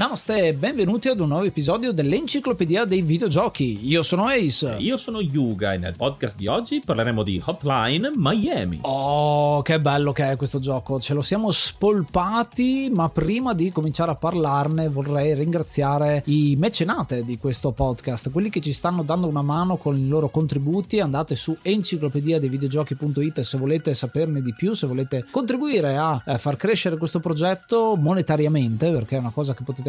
Namaste e benvenuti ad un nuovo episodio dell'Enciclopedia dei Videogiochi. Io sono Ace. Io sono Yuga e nel podcast di oggi parleremo di Hotline Miami. Oh, che bello che è questo gioco. Ce lo siamo spolpati, ma prima di cominciare a parlarne vorrei ringraziare i mecenate di questo podcast, quelli che ci stanno dando una mano con i loro contributi. Andate su enciclopedia dei videogiochi.it se volete saperne di più, se volete contribuire a eh, far crescere questo progetto monetariamente, perché è una cosa che potete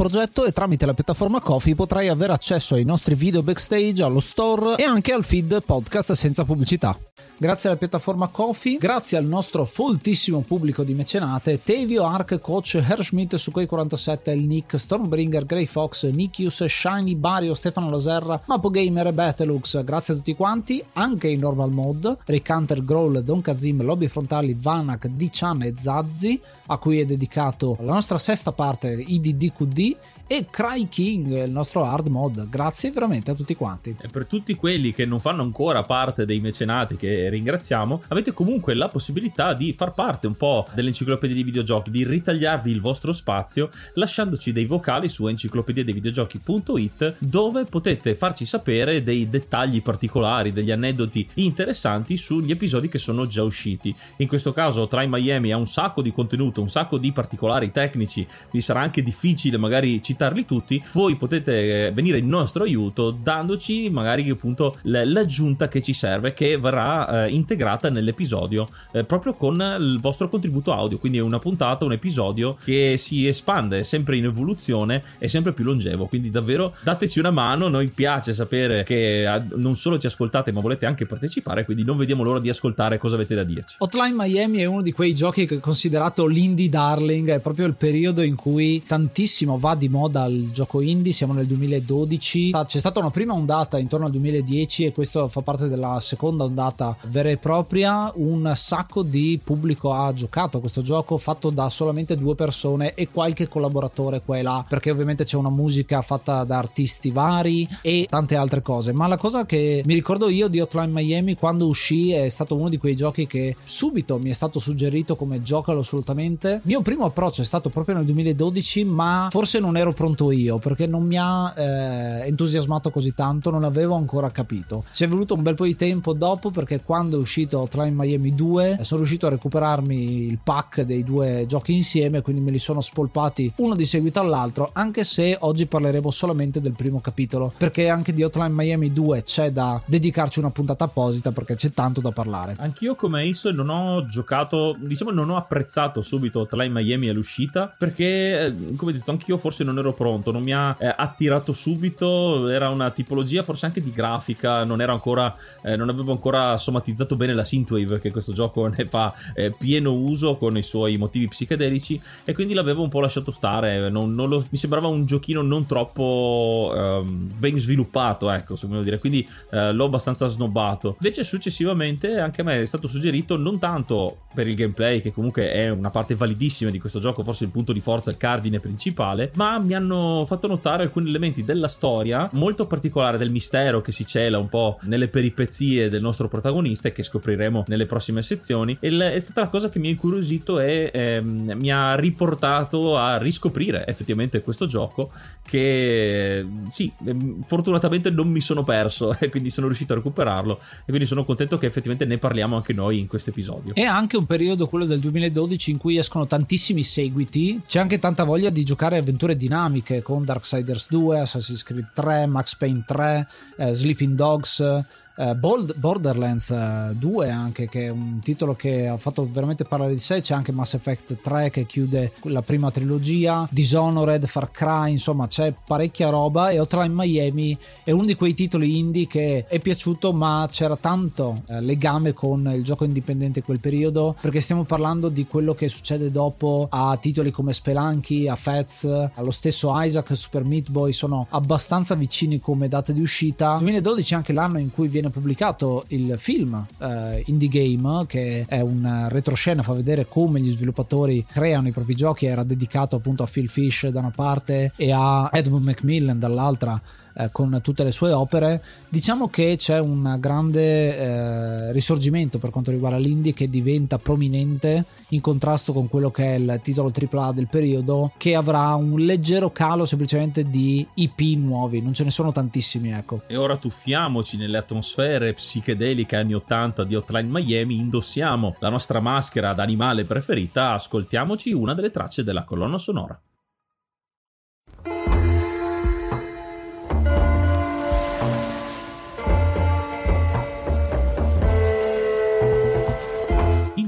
progetto e tramite la piattaforma Kofi potrai avere accesso ai nostri video backstage, allo store e anche al feed podcast senza pubblicità. Grazie alla piattaforma Kofi, grazie al nostro foltissimo pubblico di mecenate, Tevio, Ark, Coach, Herschmidt, Sukhoi47, El Nick, Stormbringer, Grey Fox, Nikius, Shiny, Bario, Stefano Laserra, Mapo Gamer e Bethelux, grazie a tutti quanti, anche in normal mode, Rick Hunter, Growl, Don Kazim, Lobby Frontali, Vanak, D-Chan e Zazzi, a cui è dedicato la nostra sesta parte IDDQD e Cry King, il nostro hard mod. Grazie veramente a tutti quanti. E per tutti quelli che non fanno ancora parte dei mecenati, che ringraziamo, avete comunque la possibilità di far parte un po' dell'enciclopedia dei videogiochi, di ritagliarvi il vostro spazio lasciandoci dei vocali su enciclopedia dei videogiochi.it dove potete farci sapere dei dettagli particolari, degli aneddoti interessanti sugli episodi che sono già usciti. In questo caso Try Miami ha un sacco di contenuto, un sacco di particolari tecnici, vi sarà anche difficile magari citarli tutti, voi potete eh, venire in nostro aiuto dandoci magari appunto l'aggiunta che ci serve che verrà eh, integrata nell'episodio eh, proprio con il vostro contributo audio, quindi è una puntata, un episodio che si espande sempre in evoluzione e sempre più longevo, quindi davvero dateci una mano, noi piace sapere che eh, non solo ci ascoltate ma volete anche partecipare, quindi non vediamo l'ora di ascoltare cosa avete da dirci. Hotline Miami è uno di quei giochi che è considerato l'indie darling, è proprio il periodo in cui tantissimo va di moda gioco gioco indie, siamo nel 2012. C'è stata una prima ondata intorno al 2010 e questo fa parte della seconda ondata vera e propria. Un sacco di pubblico ha giocato a questo gioco fatto da solamente due persone e qualche collaboratore qua e là, perché ovviamente c'è una musica fatta da artisti vari e tante altre cose. Ma la cosa che mi ricordo io di Hotline Miami quando uscì è stato uno di quei giochi che subito mi è stato suggerito come giocalo assolutamente. Il mio primo approccio è stato proprio nel 2012, ma forse non ero pronto io perché non mi ha eh, entusiasmato così tanto, non avevo ancora capito. Ci è voluto un bel po' di tempo dopo perché quando è uscito Hotline Miami 2 sono riuscito a recuperarmi il pack dei due giochi insieme, quindi me li sono spolpati uno di seguito all'altro, anche se oggi parleremo solamente del primo capitolo, perché anche di Hotline Miami 2 c'è da dedicarci una puntata apposita perché c'è tanto da parlare. Anch'io come Ace non ho giocato, diciamo non ho apprezzato subito Hotline Miami all'uscita perché eh, come detto anch'io forse non ero pronto, non mi ha eh, attirato subito, era una tipologia forse anche di grafica, non ancora eh, non avevo ancora somatizzato bene la synthwave che questo gioco ne fa eh, pieno uso con i suoi motivi psichedelici e quindi l'avevo un po' lasciato stare, non, non lo, mi sembrava un giochino non troppo ehm, ben sviluppato, ecco, se voglio dire, quindi eh, l'ho abbastanza snobbato. Invece successivamente anche a me è stato suggerito non tanto per il gameplay che comunque è una parte validissima di questo gioco, forse il punto di forza, il cardine principale, ma mi hanno fatto notare alcuni elementi della storia molto particolare del mistero che si cela un po' nelle peripezie del nostro protagonista e che scopriremo nelle prossime sezioni. E è stata la cosa che mi ha incuriosito e ehm, mi ha riportato a riscoprire effettivamente questo gioco che sì, ehm, fortunatamente non mi sono perso e quindi sono riuscito a recuperarlo e quindi sono contento che effettivamente ne parliamo anche noi in questo episodio. È anche un periodo, quello del 2012, in cui escono tantissimi seguiti, c'è anche tanta voglia di giocare avventure dinamiche con Darksiders 2, Assassin's Creed 3, Max Payne 3, eh, Sleeping Dogs eh, Borderlands 2 eh, anche che è un titolo che ha fatto veramente parlare di sé. C'è anche Mass Effect 3 che chiude la prima trilogia. Dishonored, Far Cry insomma c'è parecchia roba. E Hotline Miami è uno di quei titoli indie che è piaciuto ma c'era tanto eh, legame con il gioco indipendente quel periodo perché stiamo parlando di quello che succede dopo a titoli come Spelunky, a Fez allo stesso Isaac, Super Meat Boy. Sono abbastanza vicini come date di uscita. 2012 è anche l'anno in cui viene viene pubblicato il film eh, Indie Game, che è un retroscena, fa vedere come gli sviluppatori creano i propri giochi, era dedicato appunto a Phil Fish da una parte e a Edmund Macmillan dall'altra eh, con tutte le sue opere. Diciamo che c'è un grande eh, risorgimento per quanto riguarda l'indie che diventa prominente in contrasto con quello che è il titolo AAA del periodo, che avrà un leggero calo semplicemente di IP nuovi, non ce ne sono tantissimi, ecco. E ora tuffiamoci nelle atmosfere psichedeliche anni 80 di Hotline Miami, indossiamo la nostra maschera d'animale preferita, ascoltiamoci una delle tracce della colonna sonora.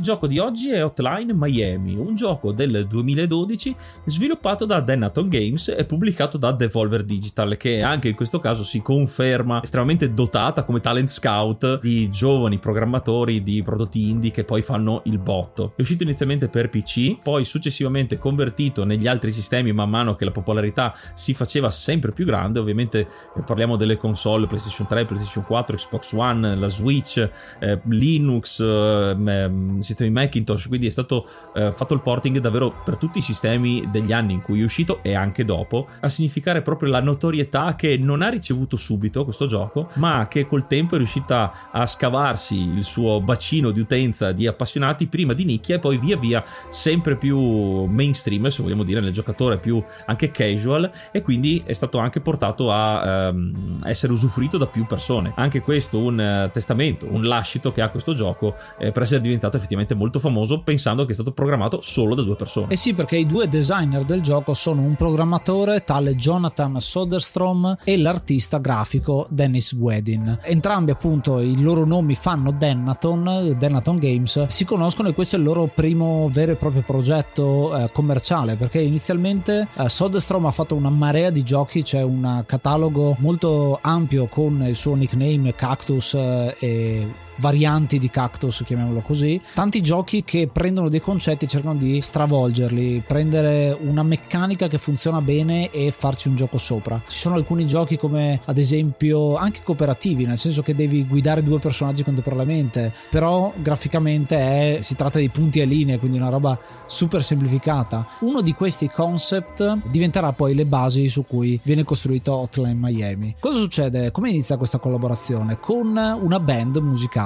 Gioco di oggi è Hotline Miami, un gioco del 2012 sviluppato da Denaton Games e pubblicato da Devolver Digital, che anche in questo caso si conferma estremamente dotata come talent scout di giovani programmatori di prodotti indie che poi fanno il botto. È uscito inizialmente per PC, poi successivamente convertito negli altri sistemi man mano che la popolarità si faceva sempre più grande, ovviamente eh, parliamo delle console PlayStation 3, PlayStation 4, Xbox One, la Switch, eh, Linux, eh, mm, sistemi Macintosh, quindi è stato eh, fatto il porting davvero per tutti i sistemi degli anni in cui è uscito e anche dopo, a significare proprio la notorietà che non ha ricevuto subito questo gioco, ma che col tempo è riuscita a scavarsi il suo bacino di utenza di appassionati, prima di nicchia e poi via via sempre più mainstream, se vogliamo dire, nel giocatore più anche casual e quindi è stato anche portato a ehm, essere usufruito da più persone. Anche questo un eh, testamento, un lascito che ha questo gioco eh, per essere diventato effettivamente effettivamente molto famoso pensando che è stato programmato solo da due persone. Eh sì, perché i due designer del gioco sono un programmatore tale Jonathan Soderstrom e l'artista grafico Dennis Wedin. Entrambi appunto i loro nomi fanno Denaton, Denaton Games, si conoscono e questo è il loro primo vero e proprio progetto eh, commerciale perché inizialmente eh, Soderstrom ha fatto una marea di giochi, c'è un catalogo molto ampio con il suo nickname Cactus eh, e varianti di Cactus, chiamiamolo così. Tanti giochi che prendono dei concetti e cercano di stravolgerli, prendere una meccanica che funziona bene e farci un gioco sopra. Ci sono alcuni giochi come ad esempio anche cooperativi, nel senso che devi guidare due personaggi contemporaneamente, però graficamente è, si tratta di punti e linee, quindi una roba super semplificata. Uno di questi concept diventerà poi le basi su cui viene costruito Hotline Miami. Cosa succede? Come inizia questa collaborazione? Con una band musicale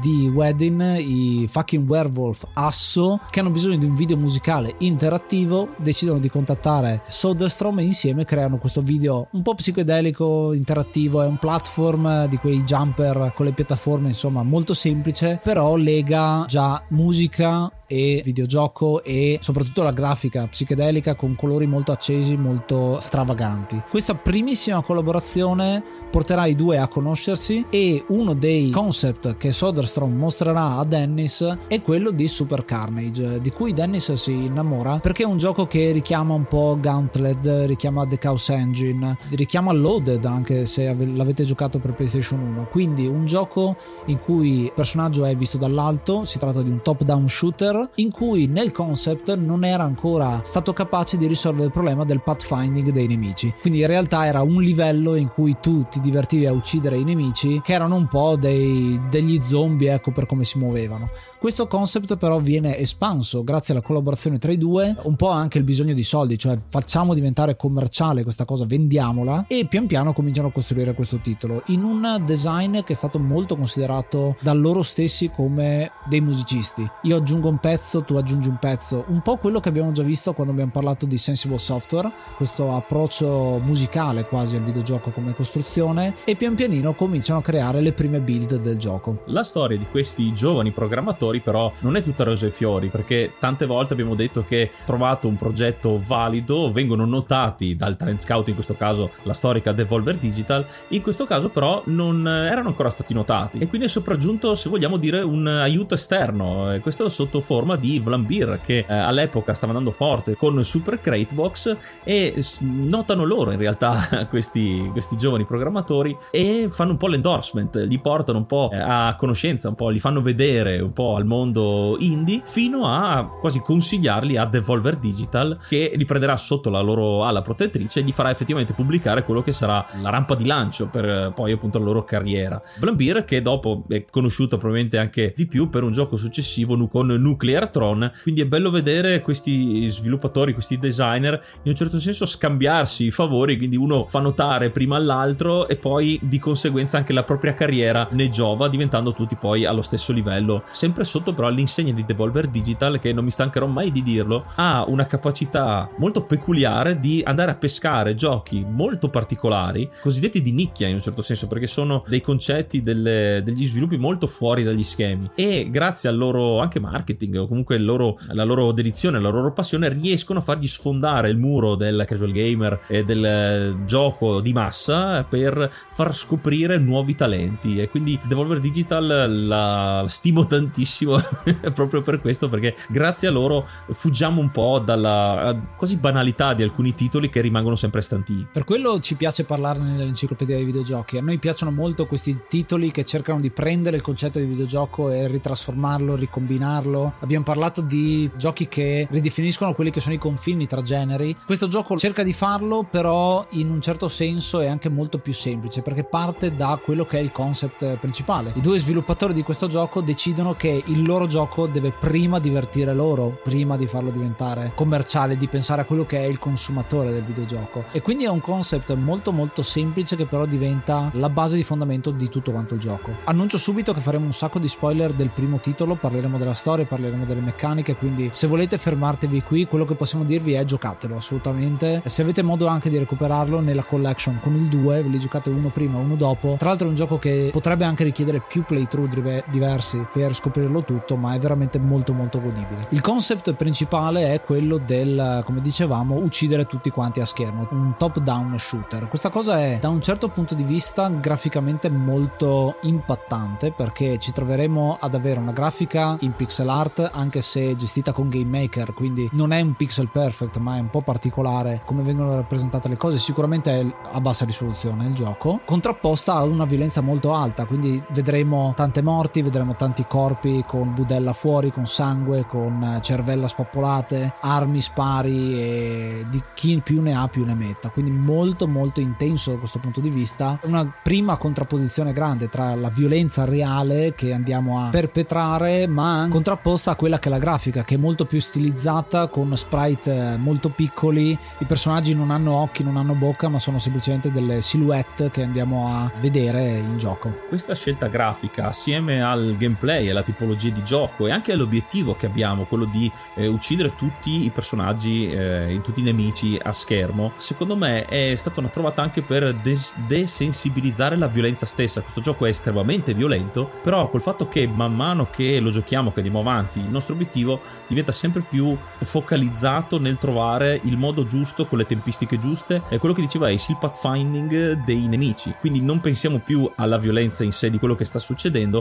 di Wedding, i fucking werewolf Asso, che hanno bisogno di un video musicale interattivo, decidono di contattare Soderstrom e insieme creano questo video un po' psichedelico, interattivo, è un platform di quei jumper con le piattaforme, insomma, molto semplice, però lega già musica e videogioco e soprattutto la grafica psichedelica con colori molto accesi, molto stravaganti. Questa primissima collaborazione porterà i due a conoscersi e uno dei concept che Soderstrom mostrerà a Dennis è quello di Super Carnage, di cui Dennis si innamora perché è un gioco che richiama un po' Gauntlet, richiama The Chaos Engine, richiama Loaded anche se l'avete giocato per PlayStation 1. Quindi un gioco in cui il personaggio è visto dall'alto, si tratta di un top-down shooter in cui nel concept non era ancora stato capace di risolvere il problema del pathfinding dei nemici. Quindi in realtà era un livello in cui tu ti divertivi a uccidere i nemici che erano un po' dei, degli zombie, ecco per come si muovevano. Questo concept però viene espanso grazie alla collaborazione tra i due, un po' anche il bisogno di soldi, cioè facciamo diventare commerciale questa cosa, vendiamola e pian piano cominciano a costruire questo titolo in un design che è stato molto considerato da loro stessi come dei musicisti. Io aggiungo un pezzo, tu aggiungi un pezzo, un po' quello che abbiamo già visto quando abbiamo parlato di Sensible Software, questo approccio musicale quasi al videogioco come costruzione e pian pianino cominciano a creare le prime build del gioco. La storia di questi giovani programmatori però non è tutta rose e fiori perché tante volte abbiamo detto che trovato un progetto valido vengono notati dal talent scout in questo caso la storica Devolver Digital in questo caso però non erano ancora stati notati. E quindi è sopraggiunto se vogliamo dire un aiuto esterno questo sotto forma di Vlambir che eh, all'epoca stava andando forte con Super Crate Box e notano loro in realtà questi, questi giovani programmatori e fanno un po' l'endorsement li portano un po' a conoscenza un po' li fanno vedere un po' al mondo indie fino a quasi consigliarli a Devolver Digital che li prenderà sotto la loro ala protettrice e gli farà effettivamente pubblicare quello che sarà la rampa di lancio per poi appunto la loro carriera. Vlambir che dopo è conosciuto probabilmente anche di più per un gioco successivo con Nuclear Tron, quindi è bello vedere questi sviluppatori, questi designer in un certo senso scambiarsi i favori, quindi uno fa notare prima all'altro e poi di conseguenza anche la propria carriera ne giova diventando tutti poi allo stesso livello, sempre sotto però all'insegna di Devolver Digital che non mi stancherò mai di dirlo ha una capacità molto peculiare di andare a pescare giochi molto particolari cosiddetti di nicchia in un certo senso perché sono dei concetti delle, degli sviluppi molto fuori dagli schemi. E grazie al loro anche marketing o comunque loro, la loro dedizione la loro passione riescono a fargli sfondare il muro del casual gamer e del gioco di massa per far scoprire nuovi talenti. E quindi Devolver Digital la stimo tantissimo proprio per questo perché grazie a loro fuggiamo un po' dalla quasi banalità di alcuni titoli che rimangono sempre stanti. Per quello ci piace parlarne nell'enciclopedia dei videogiochi. A noi piacciono molto questi titoli che cercano di prendere il concetto di videogioco e ritrasformarlo, ricombinarlo. Abbiamo parlato di giochi che ridefiniscono quelli che sono i confini tra generi. Questo gioco cerca di farlo, però in un certo senso è anche molto più semplice perché parte da quello che è il concept principale. I due sviluppatori di questo gioco decidono che il loro gioco deve prima divertire loro, prima di farlo diventare commerciale, di pensare a quello che è il consumatore del videogioco. E quindi è un concept molto molto semplice che però diventa la base di fondamento di tutto quanto il gioco. Annuncio subito che faremo un sacco di spoiler del primo titolo, parleremo della storia, parleremo delle meccaniche, quindi se volete fermartevi qui, quello che possiamo dirvi è giocatelo assolutamente. E se avete modo anche di recuperarlo nella collection con il 2, ve li giocate uno prima, uno dopo. Tra l'altro è un gioco che potrebbe anche richiedere più playthrough diversi per scoprirlo tutto, ma è veramente molto molto godibile. Il concept principale è quello del, come dicevamo, uccidere tutti quanti a schermo, un top down shooter. Questa cosa è da un certo punto di vista graficamente molto impattante perché ci troveremo ad avere una grafica in pixel art anche se gestita con Game Maker, quindi non è un pixel perfect, ma è un po' particolare come vengono rappresentate le cose, sicuramente è a bassa risoluzione il gioco, contrapposta a una violenza molto alta, quindi vedremo vedremo tante morti, vedremo tanti corpi con budella fuori, con sangue, con cervella spoppolate, armi, spari e di chi più ne ha più ne metta. Quindi molto molto intenso da questo punto di vista. Una prima contrapposizione grande tra la violenza reale che andiamo a perpetrare, ma contrapposta a quella che è la grafica, che è molto più stilizzata con sprite molto piccoli. I personaggi non hanno occhi, non hanno bocca, ma sono semplicemente delle silhouette che andiamo a vedere in gioco. Questa scelta grafica, assieme al gameplay, alla tipologia di gioco e anche all'obiettivo che abbiamo, quello di eh, uccidere tutti i personaggi, eh, tutti i nemici a schermo, secondo me è stata una trovata anche per des- desensibilizzare la violenza stessa. Questo gioco è estremamente violento, però col fatto che man mano che lo giochiamo, che andiamo avanti, il nostro obiettivo diventa sempre più focalizzato nel trovare il modo giusto con le tempistiche giuste. È quello che diceva Ace, il pathfinding dei nemici. Quindi non pensiamo più alla violenza in sé di quello che sta succedendo,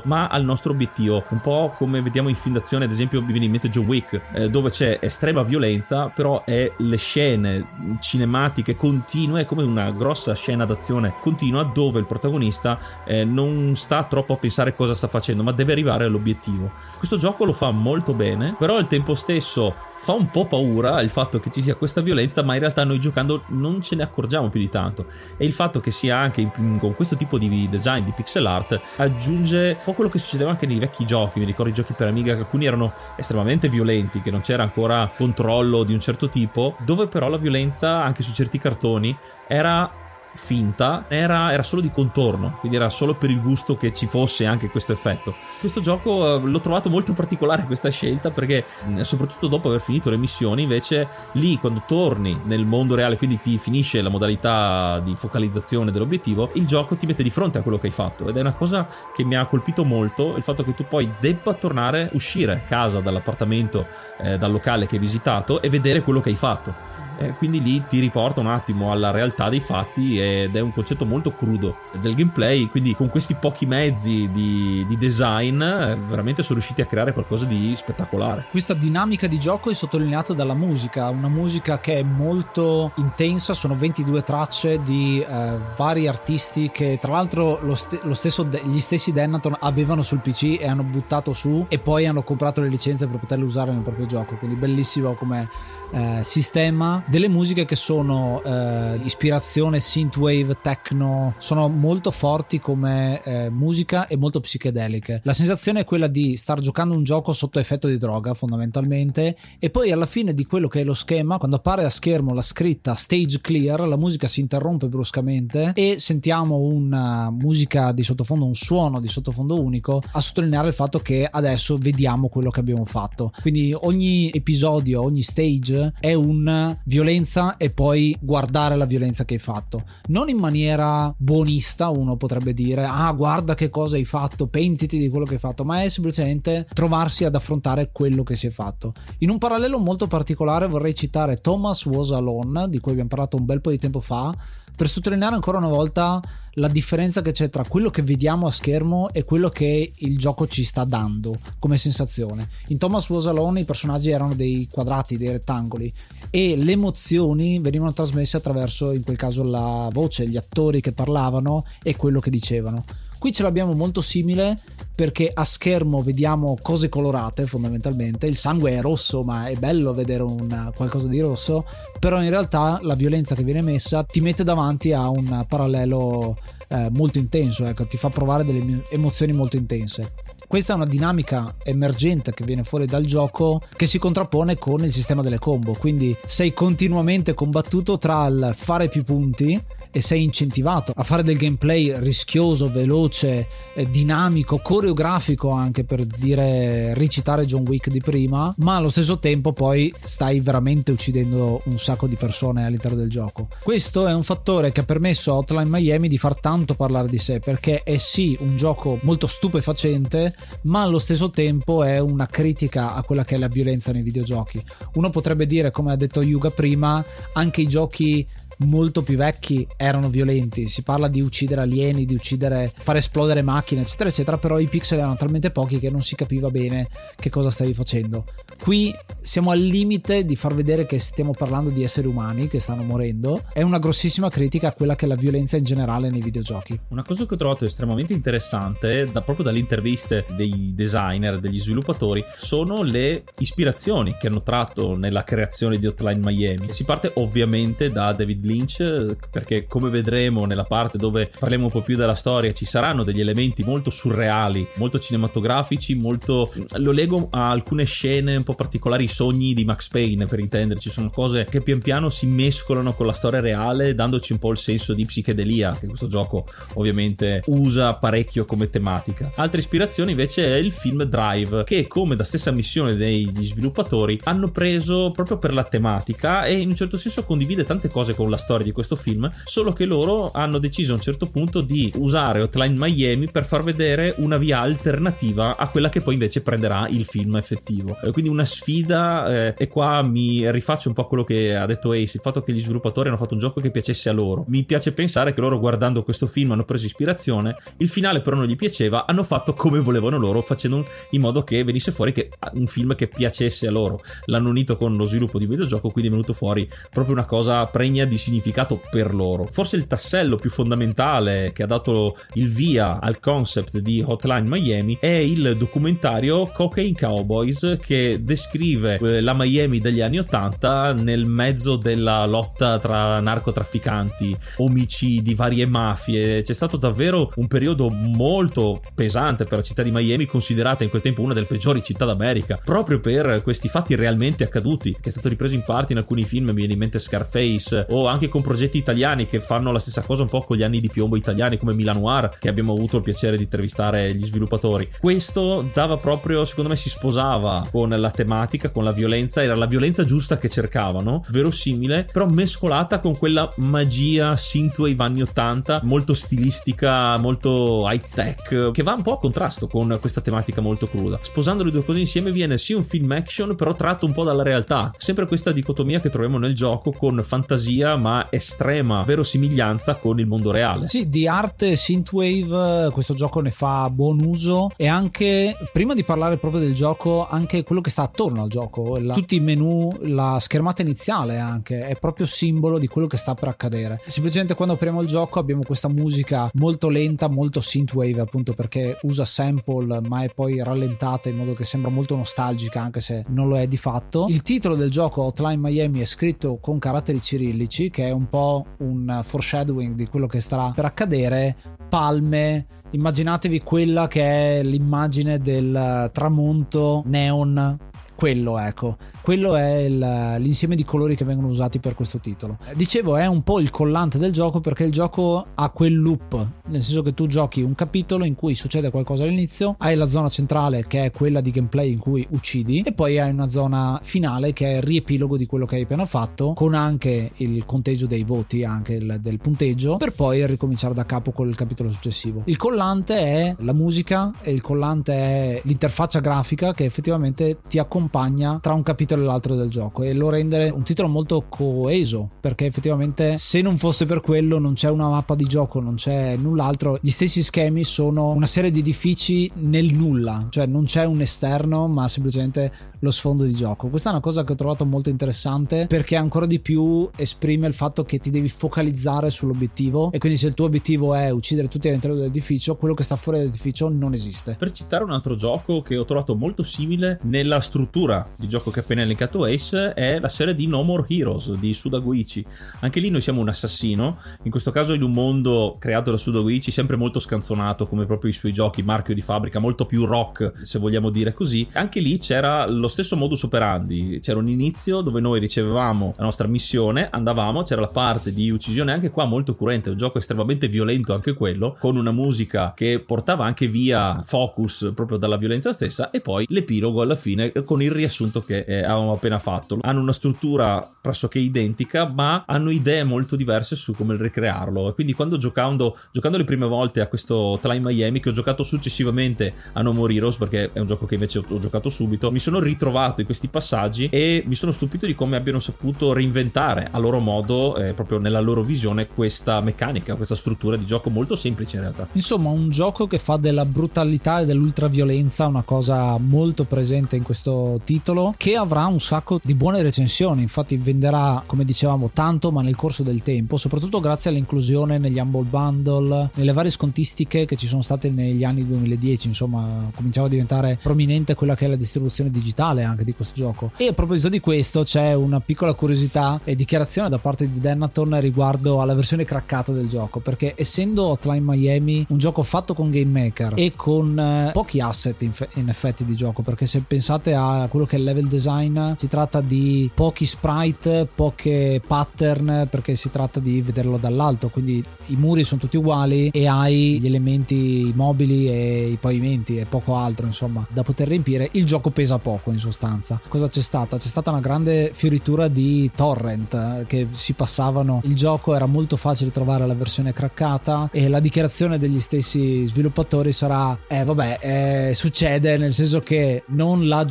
ma al nostro obiettivo. Un po' come vediamo in film d'azione, ad esempio, mi viene in mente John Wick, eh, dove c'è estrema violenza, però è le scene cinematiche continue, è come una grossa scena d'azione continua dove il protagonista eh, non sta troppo a pensare cosa sta facendo, ma deve arrivare all'obiettivo. Questo gioco lo fa molto bene, però al tempo stesso fa un po' paura il fatto che ci sia questa violenza, ma in realtà noi giocando non ce ne accorgiamo più di tanto. E il fatto che sia anche con questo tipo di design di pixel art aggiunge un po' quello che succedeva anche nei vecchi giochi. Mi ricordo i giochi per Amiga che alcuni erano estremamente violenti, che non c'era ancora controllo di un certo tipo, dove però la violenza anche su certi cartoni era finta era, era, solo di contorno, quindi era solo per il gusto che ci fosse anche questo effetto. Questo gioco eh, l'ho trovato molto particolare questa scelta perché mm, soprattutto dopo aver finito le missioni invece lì quando torni nel mondo reale, quindi ti finisce la modalità di focalizzazione dell'obiettivo, il gioco ti mette di fronte a quello che hai fatto ed è una cosa che mi ha colpito molto il fatto che tu poi debba tornare, uscire a casa dall'appartamento, eh, dal locale che hai visitato e vedere quello che hai fatto eh, quindi lì ti riporta un attimo alla realtà dei fatti ed è un concetto molto crudo del gameplay. Quindi, con questi pochi mezzi di, di design, eh, veramente sono riusciti a creare qualcosa di spettacolare. Questa dinamica di gioco è sottolineata dalla musica, una musica che è molto intensa. Sono 22 tracce di eh, vari artisti che, tra l'altro, lo, st- lo de- gli stessi Denaton avevano sul PC e hanno buttato su e poi hanno comprato le licenze per poterle usare nel proprio gioco. Quindi, bellissimo come eh, sistema delle musiche che sono eh, ispirazione synthwave, techno, sono molto forti come eh, musica e molto psichedeliche. La sensazione è quella di star giocando un gioco sotto effetto di droga fondamentalmente e poi alla fine di quello che è lo schema, quando appare a schermo la scritta stage clear, la musica si interrompe bruscamente e sentiamo una musica di sottofondo, un suono di sottofondo unico a sottolineare il fatto che adesso vediamo quello che abbiamo fatto. Quindi ogni episodio, ogni stage è un violenza e poi guardare la violenza che hai fatto. Non in maniera buonista, uno potrebbe dire, ah guarda che cosa hai fatto, pentiti di quello che hai fatto, ma è semplicemente trovarsi ad affrontare quello che si è fatto. In un parallelo molto particolare vorrei citare Thomas Was Alone, di cui abbiamo parlato un bel po' di tempo fa, per sottolineare ancora una volta la differenza che c'è tra quello che vediamo a schermo e quello che il gioco ci sta dando come sensazione. In Thomas Was Alone i personaggi erano dei quadrati, dei rettangoli e le emozioni venivano trasmesse attraverso in quel caso la voce, gli attori che parlavano e quello che dicevano. Qui ce l'abbiamo molto simile perché a schermo vediamo cose colorate fondamentalmente, il sangue è rosso ma è bello vedere un, qualcosa di rosso, però in realtà la violenza che viene messa ti mette davanti a un parallelo eh, molto intenso, ecco, ti fa provare delle emozioni molto intense. Questa è una dinamica emergente che viene fuori dal gioco che si contrappone con il sistema delle combo, quindi sei continuamente combattuto tra il fare più punti e sei incentivato a fare del gameplay rischioso, veloce, eh, dinamico, coreografico anche per dire recitare John Wick di prima, ma allo stesso tempo poi stai veramente uccidendo un sacco di persone all'interno del gioco. Questo è un fattore che ha permesso a Hotline Miami di far tanto parlare di sé perché è sì un gioco molto stupefacente, ma allo stesso tempo è una critica a quella che è la violenza nei videogiochi. Uno potrebbe dire, come ha detto Yuga prima, anche i giochi molto più vecchi erano violenti. Si parla di uccidere alieni, di uccidere, far esplodere macchine, eccetera, eccetera. Però i pixel erano talmente pochi che non si capiva bene che cosa stavi facendo. Qui siamo al limite di far vedere che stiamo parlando di esseri umani che stanno morendo. È una grossissima critica a quella che è la violenza in generale nei videogiochi. Una cosa che ho trovato estremamente interessante, da, proprio dalle interviste dei designer, degli sviluppatori, sono le ispirazioni che hanno tratto nella creazione di Hotline Miami. Si parte ovviamente da David Lynch, perché come vedremo nella parte dove parliamo un po' più della storia, ci saranno degli elementi molto surreali, molto cinematografici, molto... lo leggo a alcune scene po' particolari sogni di Max Payne, per intenderci, sono cose che pian piano si mescolano con la storia reale, dandoci un po' il senso di psichedelia, che questo gioco ovviamente usa parecchio come tematica. Altra ispirazione invece è il film Drive, che come da stessa missione degli sviluppatori hanno preso proprio per la tematica e in un certo senso condivide tante cose con la storia di questo film, solo che loro hanno deciso a un certo punto di usare Hotline Miami per far vedere una via alternativa a quella che poi invece prenderà il film effettivo. Quindi una sfida eh, e qua mi rifaccio un po' quello che ha detto Ace, il fatto che gli sviluppatori hanno fatto un gioco che piacesse a loro. Mi piace pensare che loro guardando questo film hanno preso ispirazione, il finale però non gli piaceva, hanno fatto come volevano loro, facendo in modo che venisse fuori che, un film che piacesse a loro. L'hanno unito con lo sviluppo di videogioco, quindi è venuto fuori proprio una cosa pregna di significato per loro. Forse il tassello più fondamentale che ha dato il via al concept di Hotline Miami è il documentario Cocaine Cowboys che descrive eh, la Miami degli anni 80 nel mezzo della lotta tra narcotrafficanti, omicidi, varie mafie. C'è stato davvero un periodo molto pesante per la città di Miami, considerata in quel tempo una delle peggiori città d'America, proprio per questi fatti realmente accaduti, che è stato ripreso in parte in alcuni film, mi viene in mente Scarface, o anche con progetti italiani che fanno la stessa cosa un po' con gli anni di piombo italiani come Milan Noir, che abbiamo avuto il piacere di intervistare gli sviluppatori. Questo dava proprio, secondo me, si sposava con la tematica, con la violenza era la violenza giusta che cercavano, verosimile, però mescolata con quella magia synthwave anni 80, molto stilistica, molto high tech, che va un po' a contrasto con questa tematica molto cruda. Sposando le due cose insieme viene sì un film action, però tratto un po' dalla realtà. Sempre questa dicotomia che troviamo nel gioco con fantasia ma estrema verosimiglianza con il mondo reale. Sì, di arte synthwave questo gioco ne fa buon uso e anche prima di parlare proprio del gioco, anche quello che sta attorno al gioco la, tutti i menu, la schermata iniziale anche, è proprio simbolo di quello che sta per accadere. Semplicemente quando apriamo il gioco abbiamo questa musica molto lenta, molto synthwave appunto perché usa sample ma è poi rallentata in modo che sembra molto nostalgica anche se non lo è di fatto. Il titolo del gioco Hotline Miami è scritto con caratteri cirillici che è un po' un foreshadowing di quello che starà per accadere. Palme, immaginatevi quella che è l'immagine del tramonto neon quello ecco. Quello è il, l'insieme di colori che vengono usati per questo titolo. Dicevo è un po' il collante del gioco perché il gioco ha quel loop nel senso che tu giochi un capitolo in cui succede qualcosa all'inizio hai la zona centrale che è quella di gameplay in cui uccidi e poi hai una zona finale che è il riepilogo di quello che hai appena fatto con anche il conteggio dei voti anche il, del punteggio per poi ricominciare da capo con il capitolo successivo. Il collante è la musica e il collante è l'interfaccia grafica che effettivamente ti accompagna accompagna tra un capitolo e l'altro del gioco e lo rende un titolo molto coeso perché effettivamente se non fosse per quello non c'è una mappa di gioco, non c'è null'altro, gli stessi schemi sono una serie di edifici nel nulla, cioè non c'è un esterno ma semplicemente lo sfondo di gioco. Questa è una cosa che ho trovato molto interessante perché ancora di più esprime il fatto che ti devi focalizzare sull'obiettivo e quindi se il tuo obiettivo è uccidere tutti all'interno dell'edificio, quello che sta fuori dall'edificio non esiste. Per citare un altro gioco che ho trovato molto simile nella struttura struttura di gioco che ha appena elencato Ace è la serie di No More Heroes di Sudagoichi. Anche lì noi siamo un assassino, in questo caso in un mondo creato da Sudagoichi sempre molto scanzonato come proprio i suoi giochi, marchio di fabbrica, molto più rock se vogliamo dire così. Anche lì c'era lo stesso modus operandi, c'era un inizio dove noi ricevevamo la nostra missione, andavamo, c'era la parte di uccisione anche qua molto curente, un gioco estremamente violento anche quello, con una musica che portava anche via focus proprio dalla violenza stessa e poi l'epilogo alla fine con il riassunto che eh, avevamo appena fatto. Hanno una struttura pressoché identica, ma hanno idee molto diverse su come ricrearlo. quindi quando giocando, giocando le prime volte a questo Time Miami, che ho giocato successivamente a No More Heroes, perché è un gioco che invece ho, ho giocato subito, mi sono ritrovato in questi passaggi e mi sono stupito di come abbiano saputo reinventare a loro modo, eh, proprio nella loro visione, questa meccanica, questa struttura di gioco molto semplice in realtà. Insomma, un gioco che fa della brutalità e dell'ultraviolenza una cosa molto presente in questo titolo che avrà un sacco di buone recensioni, infatti venderà come dicevamo tanto ma nel corso del tempo, soprattutto grazie all'inclusione negli Humble Bundle, nelle varie scontistiche che ci sono state negli anni 2010, insomma cominciava a diventare prominente quella che è la distribuzione digitale anche di questo gioco. E a proposito di questo c'è una piccola curiosità e dichiarazione da parte di Denaton riguardo alla versione craccata del gioco, perché essendo Hotline Miami un gioco fatto con Game Maker e con eh, pochi asset in, in effetti di gioco, perché se pensate a quello che è il level design si tratta di pochi sprite, poche pattern, perché si tratta di vederlo dall'alto, quindi i muri sono tutti uguali e hai gli elementi mobili e i pavimenti e poco altro insomma da poter riempire. Il gioco pesa poco in sostanza. Cosa c'è stata? C'è stata una grande fioritura di torrent eh, che si passavano. Il gioco era molto facile trovare la versione craccata e la dichiarazione degli stessi sviluppatori sarà eh vabbè eh, succede nel senso che non la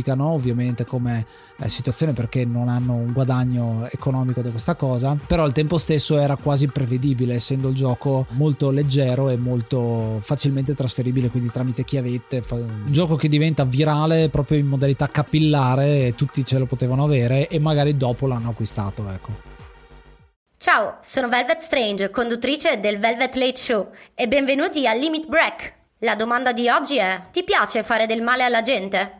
giustificano ovviamente come eh, situazione perché non hanno un guadagno economico da questa cosa, però al tempo stesso era quasi prevedibile essendo il gioco molto leggero e molto facilmente trasferibile quindi tramite chiavette, un gioco che diventa virale proprio in modalità capillare tutti ce lo potevano avere e magari dopo l'hanno acquistato, ecco. Ciao, sono Velvet Strange, conduttrice del Velvet Late Show e benvenuti a Limit Break. La domanda di oggi è: ti piace fare del male alla gente?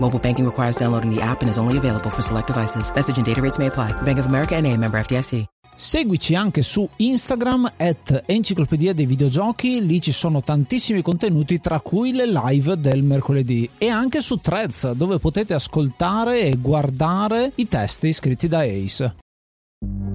Mobile banking requires downloading the app and is only available for select devices. Message and data rates may apply. Bank of America and a member FDIC. Seguici anche su Instagram at Enciclopedia dei Videogiochi, lì ci sono tantissimi contenuti tra cui le live del mercoledì e anche su Threads dove potete ascoltare e guardare i testi scritti da Ace.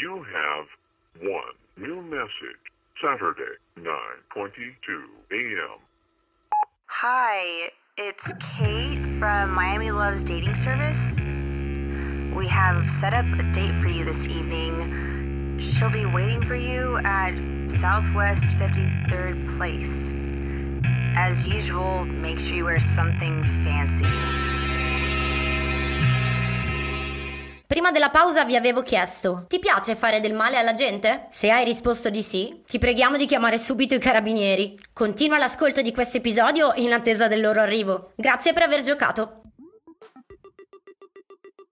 You have one new message. Saturday, 9:22 a.m. Hi, it's Kate from Miami Loves Dating Service. We have set up a date for you this evening. She'll be waiting for you at Southwest 53rd Place. As usual, make sure you wear something fancy. Prima della pausa vi avevo chiesto: ti piace fare del male alla gente? Se hai risposto di sì, ti preghiamo di chiamare subito i carabinieri. Continua l'ascolto di questo episodio in attesa del loro arrivo. Grazie per aver giocato.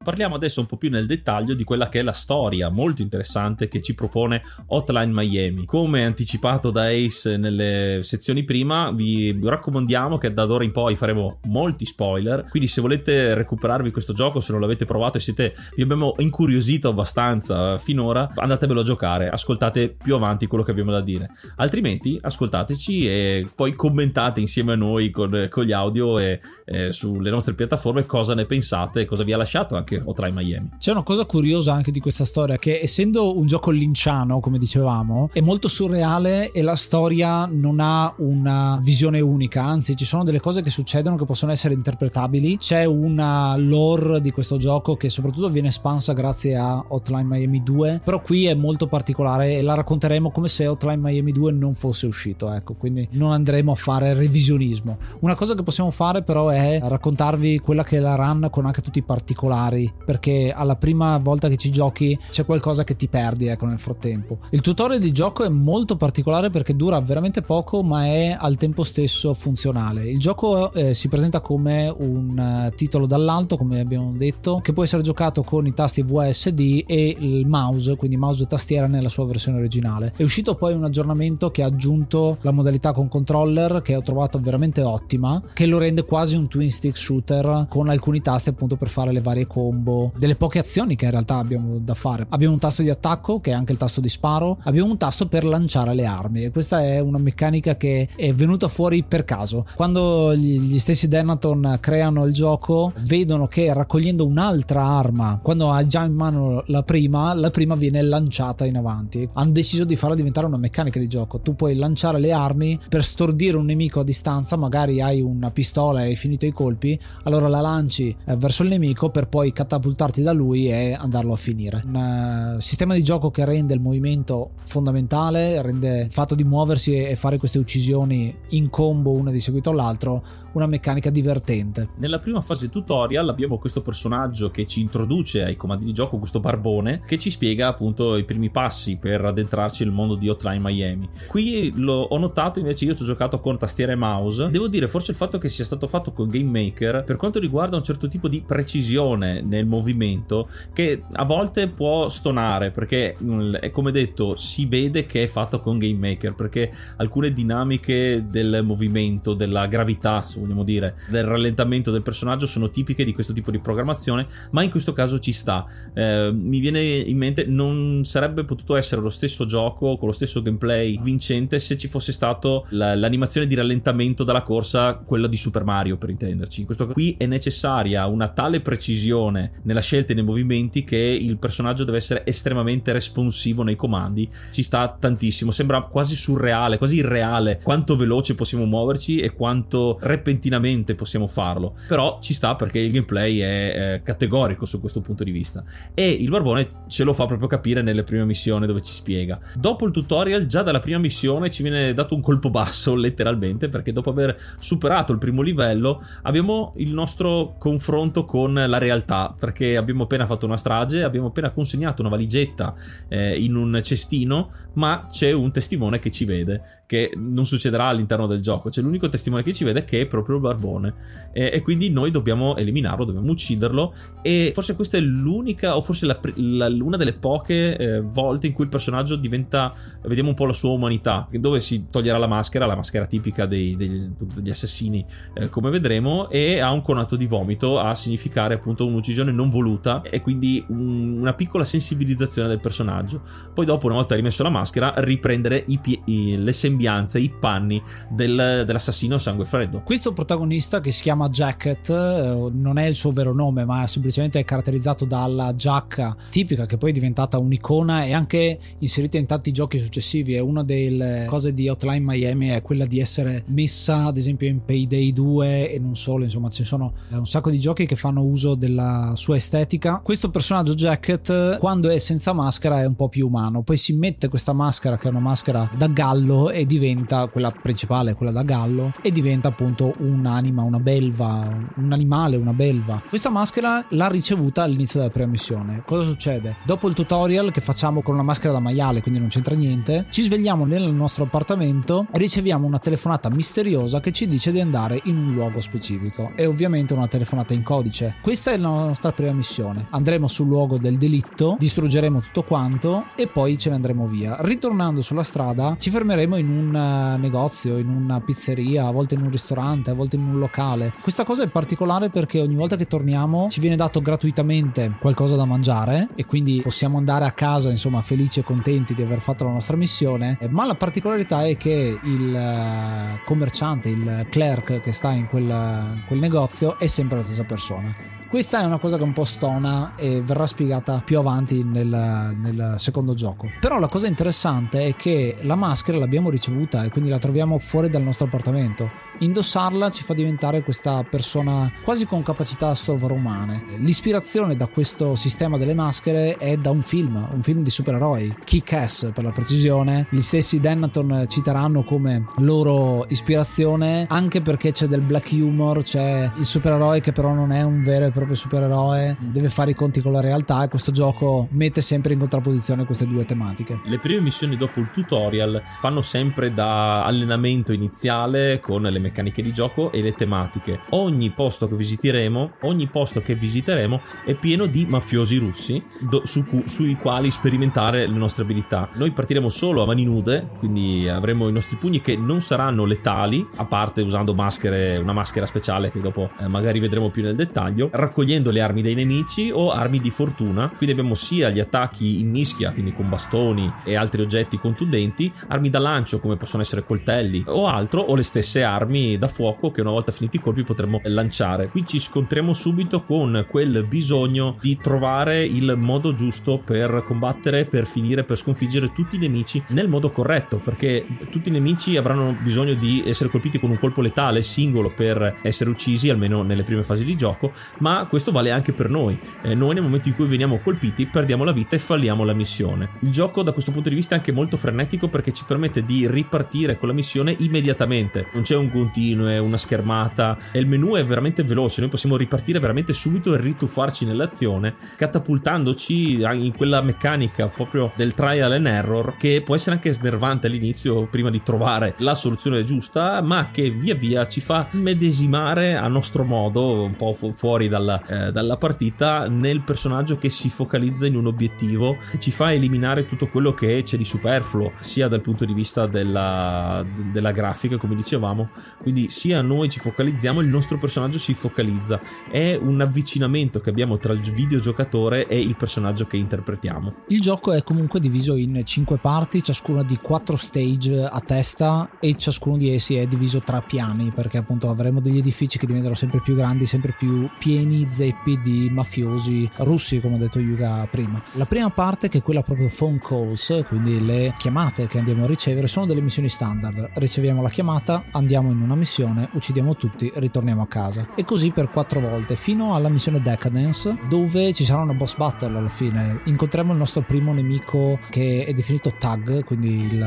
Parliamo adesso un po' più nel dettaglio di quella che è la storia molto interessante che ci propone Hotline Miami. Come anticipato da Ace nelle sezioni prima, vi raccomandiamo che da ora in poi faremo molti spoiler. Quindi, se volete recuperarvi questo gioco, se non l'avete provato e siete, vi abbiamo incuriosito abbastanza finora, andatevelo a giocare, ascoltate più avanti quello che abbiamo da dire. Altrimenti, ascoltateci e poi commentate insieme a noi con, con gli audio e eh, sulle nostre piattaforme cosa ne pensate, cosa vi ha lasciato anche o tra i Miami. C'è una cosa curiosa anche di questa storia che essendo un gioco linciano, come dicevamo, è molto surreale e la storia non ha una visione unica, anzi ci sono delle cose che succedono che possono essere interpretabili. C'è una lore di questo gioco che soprattutto viene espansa grazie a Hotline Miami 2, però qui è molto particolare e la racconteremo come se Hotline Miami 2 non fosse uscito, ecco, quindi non andremo a fare revisionismo. Una cosa che possiamo fare però è raccontarvi quella che è la run con anche tutti i particolari perché alla prima volta che ci giochi c'è qualcosa che ti perdi ecco nel frattempo. Il tutorial di gioco è molto particolare perché dura veramente poco ma è al tempo stesso funzionale. Il gioco eh, si presenta come un uh, titolo dall'alto come abbiamo detto che può essere giocato con i tasti VSD e il mouse, quindi mouse e tastiera nella sua versione originale. È uscito poi un aggiornamento che ha aggiunto la modalità con controller che ho trovato veramente ottima che lo rende quasi un twin stick shooter con alcuni tasti appunto per fare le varie cose combo, delle poche azioni che in realtà abbiamo da fare. Abbiamo un tasto di attacco che è anche il tasto di sparo, abbiamo un tasto per lanciare le armi e questa è una meccanica che è venuta fuori per caso. Quando gli, stessi Denaton creano il gioco, vedono che raccogliendo un'altra arma, quando hai già in mano la prima, la prima viene lanciata in avanti. Hanno deciso di farla diventare una meccanica di gioco. Tu puoi lanciare le armi per stordire un nemico a distanza, magari hai una pistola e hai finito i colpi, allora la lanci eh, verso il nemico per poi catapultarti da lui e andarlo a finire. Un uh, sistema di gioco che rende il movimento fondamentale, rende il fatto di muoversi e fare queste uccisioni in combo una di seguito all'altro una meccanica divertente. Nella prima fase tutorial abbiamo questo personaggio che ci introduce ai comandi di gioco, questo barbone, che ci spiega appunto i primi passi per addentrarci nel mondo di Hotline Miami. Qui lo, ho notato invece, io ci ho giocato con tastiera e mouse. Devo dire, forse il fatto che sia stato fatto con Game Maker, per quanto riguarda un certo tipo di precisione nel movimento, che a volte può stonare, perché mm, come detto, si vede che è fatto con Game Maker, perché alcune dinamiche del movimento, della gravità, se vogliamo dire, del rallentamento del personaggio sono tipiche di questo tipo di programmazione, ma in questo caso ci sta. Eh, mi viene in mente, non sarebbe potuto essere lo stesso gioco con lo stesso gameplay vincente se ci fosse stato la, l'animazione di rallentamento dalla corsa, quella di Super Mario per intenderci. In questo qui è necessaria una tale precisione nella scelta e nei movimenti che il personaggio deve essere estremamente responsivo nei comandi. Ci sta tantissimo, sembra quasi surreale, quasi irreale quanto veloce possiamo muoverci e quanto repentinamente repentinamente possiamo farlo. Però ci sta perché il gameplay è, è categorico su questo punto di vista. E il barbone ce lo fa proprio capire nelle prime missioni dove ci spiega. Dopo il tutorial, già dalla prima missione ci viene dato un colpo basso, letteralmente, perché dopo aver superato il primo livello abbiamo il nostro confronto con la realtà. Perché abbiamo appena fatto una strage, abbiamo appena consegnato una valigetta eh, in un cestino, ma c'è un testimone che ci vede, che non succederà all'interno del gioco. C'è l'unico testimone che ci vede che è proprio il barbone e, e, quindi noi dobbiamo eliminarlo, dobbiamo ucciderlo e forse questa è l'unica o forse la, la, una delle poche eh, volte in cui il personaggio diventa, vediamo un po' la sua umanità, dove si toglierà la maschera, la maschera tipica dei, degli, degli, assassini eh, come vedremo e ha un conato di vomito a significare appunto un'uccisione non voluta e quindi un, una piccola sensibilizzazione del personaggio. Poi dopo una volta rimesso la maschera riprendere i, i, le sembianze, i panni del, dell'assassino sangue freddo. Questo protagonista che si chiama Jacket eh, non è il suo vero nome, ma semplicemente è caratterizzato dalla giacca tipica che poi è diventata un'icona e anche inserita in tanti giochi successivi. È una delle cose di Hotline Miami è quella di essere messa ad esempio in Payday 2 e non solo, insomma ci sono un sacco di giochi che fanno uso della sua estetica. Questo personaggio Jacket quando è senza maschera è un po' più umano, poi si mette questa maschera che è una maschera da gallo e diventa quella principale, quella da gallo e diventa appunto un'anima, una belva, un animale, una belva. Questa maschera l'ha ricevuta all'inizio della prima missione. Cosa succede? Dopo il tutorial che facciamo con una maschera da maiale, quindi non c'entra niente, ci svegliamo nel nostro appartamento e riceviamo una telefonata misteriosa che ci dice di andare in un luogo specifico. E ovviamente una telefonata in codice. Questa è la nostra prima missione. Andremo sul luogo del delitto, distruggeremo tutto quanto e poi ce ne andremo via. Ritornando sulla strada, ci fermeremo in un eh, negozio, in una pizzeria, a volte in un ristorante ristorante, a volte in un locale. Questa cosa è particolare perché ogni volta che torniamo ci viene dato gratuitamente qualcosa da mangiare e quindi possiamo andare a casa insomma felici e contenti di aver fatto la nostra missione. Ma la particolarità è che il eh, commerciante, il clerk che sta in quel, in quel negozio è sempre la stessa persona. Questa è una cosa che un po' stona e verrà spiegata più avanti nel, nel, secondo gioco. Però la cosa interessante è che la maschera l'abbiamo ricevuta e quindi la troviamo fuori dal nostro appartamento. Indossarla ci fa diventare questa persona quasi con capacità sovrumane. L'ispirazione da questo sistema delle maschere è da un film, un film di supereroi, Kick-Ass per la precisione. Gli stessi Dennaton citeranno come loro ispirazione anche perché c'è del black humor, c'è il supereroe che però non è un vero e proprio supereroe, deve fare i conti con la realtà e questo gioco mette sempre in contrapposizione queste due tematiche. Le prime missioni dopo il tutorial fanno sempre da allenamento iniziale con le meccaniche di gioco e le tematiche. Ogni posto che visiteremo, ogni posto che visiteremo è pieno di mafiosi russi do, su sui quali sperimentare le nostre abilità. Noi partiremo solo a mani nude, quindi avremo i nostri pugni che non saranno letali, a parte usando maschere, una maschera speciale che dopo eh, magari vedremo più nel dettaglio raccogliendo le armi dei nemici o armi di fortuna. Quindi abbiamo sia gli attacchi in mischia, quindi con bastoni e altri oggetti contundenti, armi da lancio come possono essere coltelli o altro, o le stesse armi da fuoco che una volta finiti i colpi potremo lanciare. Qui ci scontriamo subito con quel bisogno di trovare il modo giusto per combattere, per finire, per sconfiggere tutti i nemici nel modo corretto, perché tutti i nemici avranno bisogno di essere colpiti con un colpo letale singolo per essere uccisi, almeno nelle prime fasi di gioco, ma questo vale anche per noi. Eh, noi nel momento in cui veniamo colpiti perdiamo la vita e falliamo la missione. Il gioco da questo punto di vista è anche molto frenetico perché ci permette di ripartire con la missione immediatamente. Non c'è un continuo, una schermata e il menu è veramente veloce, noi possiamo ripartire veramente subito e rituffarci nell'azione, catapultandoci in quella meccanica proprio del trial and error che può essere anche snervante all'inizio prima di trovare la soluzione giusta, ma che via via ci fa medesimare a nostro modo, un po' fu- fuori dalla, eh, dalla partita, nel personaggio che si focalizza in un obiettivo e ci fa eliminare tutto quello che c'è di superfluo, sia dal punto di vista della, della grafica, come dicevamo, quindi sia noi ci focalizziamo, il nostro personaggio si focalizza. È un avvicinamento che abbiamo tra il videogiocatore e il personaggio che interpretiamo. Il gioco è comunque diviso in 5 parti, ciascuna di 4 stage a testa e ciascuno di essi è diviso tra piani perché appunto avremo degli edifici che diventano sempre più grandi, sempre più pieni zeppi di mafiosi russi, come ha detto Yuga prima. La prima parte che è quella proprio phone calls, quindi le chiamate che andiamo a ricevere sono delle missioni standard. Riceviamo la chiamata, andiamo in una missione, uccidiamo tutti, ritorniamo a casa. E così per 4 volte fino alla missione Decadence dove ci sarà una boss battle alla fine. Incontriamo il nostro primo nemico che è definito Tag, quindi il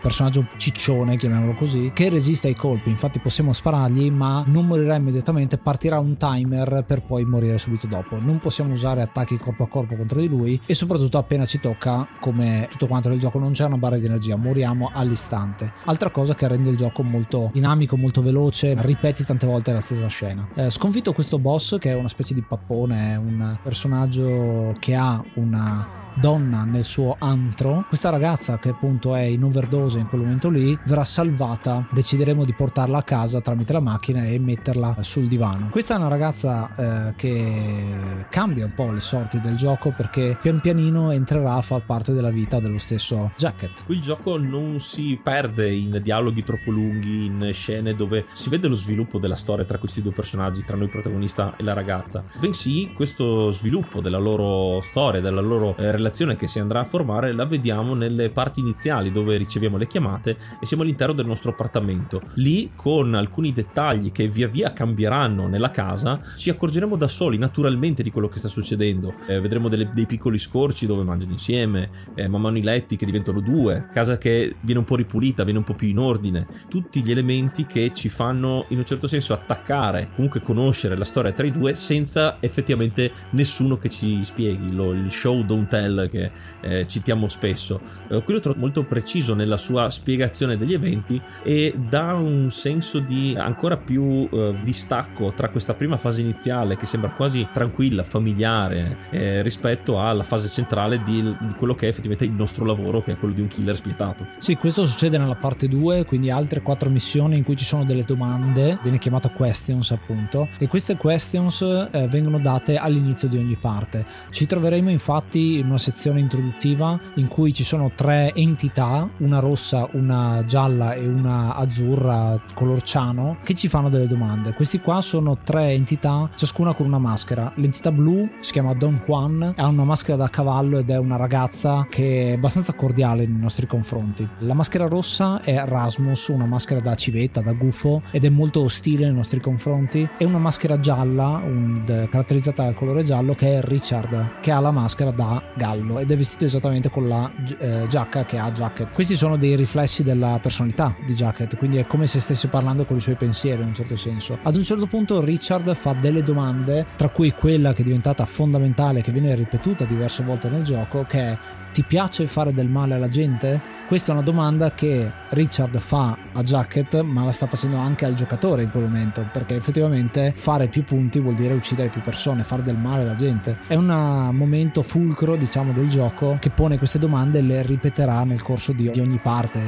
personaggio ciccione, chiamiamolo così, che resiste ai colpi. Infatti possiamo sparargli, ma non morirà immediatamente, partirà un timer per poi morire subito dopo. Non possiamo usare attacchi corpo a corpo contro di lui e soprattutto appena ci tocca, come tutto quanto nel gioco, non c'è una barra di energia, moriamo all'istante. Altra cosa che rende il gioco molto dinamico, molto veloce, ripeti tante volte la stessa scena. Eh, sconfitto questo boss che è una specie di pappone, è un personaggio che ha una donna nel suo antro. Questa ragazza che appunto è in overdose in quel momento lì verrà salvata. Decideremo di portarla a casa tramite la macchina e metterla sul divano. Questa è una ragazza eh, che cambia un po' le sorti del gioco perché pian pianino entrerà a far parte della vita dello stesso Jacket. Qui il gioco non si perde in dialoghi troppo lunghi, in scene dove si vede lo sviluppo della storia tra questi due personaggi, tra noi protagonista e la ragazza, bensì questo sviluppo della loro storia, della loro eh, relazione che si andrà a formare la vediamo nelle parti iniziali dove riceviamo le chiamate e siamo all'interno del nostro appartamento. Lì con alcuni dettagli che via via cambieranno nella casa ci accorgeremo da soli naturalmente di quello che sta succedendo. Eh, vedremo delle, dei piccoli scorci dove mangiano insieme, eh, man mano i letti che diventano due, casa che viene un po' ripulita, viene un po' più in ordine. Tutti gli elementi che ci fanno in un certo senso attaccare, comunque conoscere la storia tra i due senza effettivamente nessuno che ci spieghi. Lo, il show don't tell che eh, citiamo spesso. Eh, qui lo trovo molto preciso nella sua spiegazione degli eventi e dà un senso di ancora più eh, distacco tra questa prima fase iniziale che sembra quasi tranquilla, familiare eh, rispetto alla fase centrale di, di, quello che è effettivamente il nostro lavoro, che è quello di un killer spietato. Sì, questo succede nella parte 2, quindi altre quattro missioni in cui ci sono delle domande, viene chiamata questions appunto, e queste questions eh, vengono date all'inizio di ogni parte. Ci troveremo infatti in una sezione introduttiva in cui ci sono tre entità, una rossa, una gialla e una azzurra color ciano, che ci fanno delle domande. Questi qua sono tre entità, ciascuna con una maschera. L'entità blu si chiama Don Juan, ha una maschera da cavallo ed è una ragazza che è abbastanza cordiale nei nostri confronti. La maschera rossa è Rasmus, una maschera da civetta, da gufo ed è molto ostile nei nostri confronti. E una maschera gialla, un, caratterizzata dal colore giallo, che è Richard, che ha la maschera da gallo ed è vestito esattamente con la eh, giacca che ha Jacket. Questi sono dei riflessi della personalità di Jacket, quindi è come se stesse parlando con i suoi pensieri in un certo senso. Ad un certo punto Richard fa delle domande, tra cui quella che è diventata fondamentale, che viene ripetuta diverse volte nel gioco, che è ti piace fare del male alla gente? Questa è una domanda che Richard fa a Jacket, ma la sta facendo anche al giocatore in quel momento, perché effettivamente fare più punti vuol dire uccidere più persone, fare del male alla gente. È un momento fulcro, diciamo, del gioco che pone queste domande e le ripeterà nel corso di, ogni parte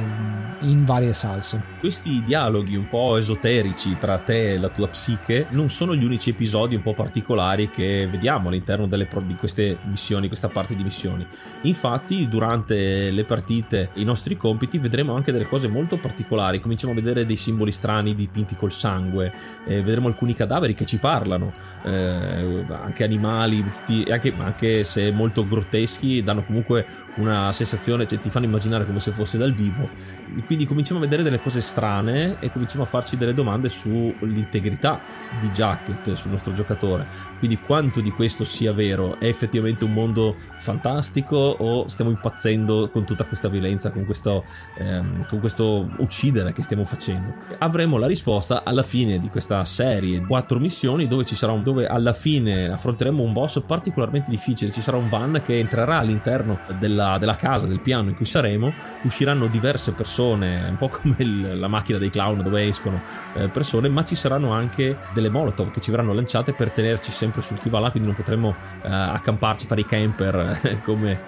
in varie salse. Questi dialoghi un po' esoterici tra te e la tua psiche non sono gli unici episodi un po' particolari che vediamo all'interno delle, di queste missioni, questa parte di missioni. Infatti, durante le partite, i nostri compiti, vedremo anche delle cose molto particolari. Cominciamo a vedere dei simboli strani dipinti col sangue, eh, vedremo alcuni cadaveri che ci parlano, eh, anche animali, tutti, anche, anche se molto grotteschi, danno comunque una sensazione, cioè ti fanno immaginare come se fosse dal vivo. Quindi cominciamo a vedere delle cose strane e cominciamo a farci delle domande sull'integrità di Jacket, sul nostro giocatore. Quindi quanto di questo sia vero? È effettivamente un mondo fantastico o stiamo impazzendo con tutta questa violenza, con questo, ehm, con questo uccidere che stiamo facendo? Avremo la risposta alla fine di questa serie, quattro missioni dove ci sarà un, dove alla fine affronteremo un boss particolarmente difficile. Ci sarà un van che entrerà all'interno della della, casa, del piano in cui saremo, usciranno diverse persone, un po' come il, la macchina dei clown dove escono eh, persone, ma ci saranno anche delle molotov che ci verranno lanciate per tenerci sempre sul chi va là, quindi non potremo eh, accamparci, fare i camper eh, come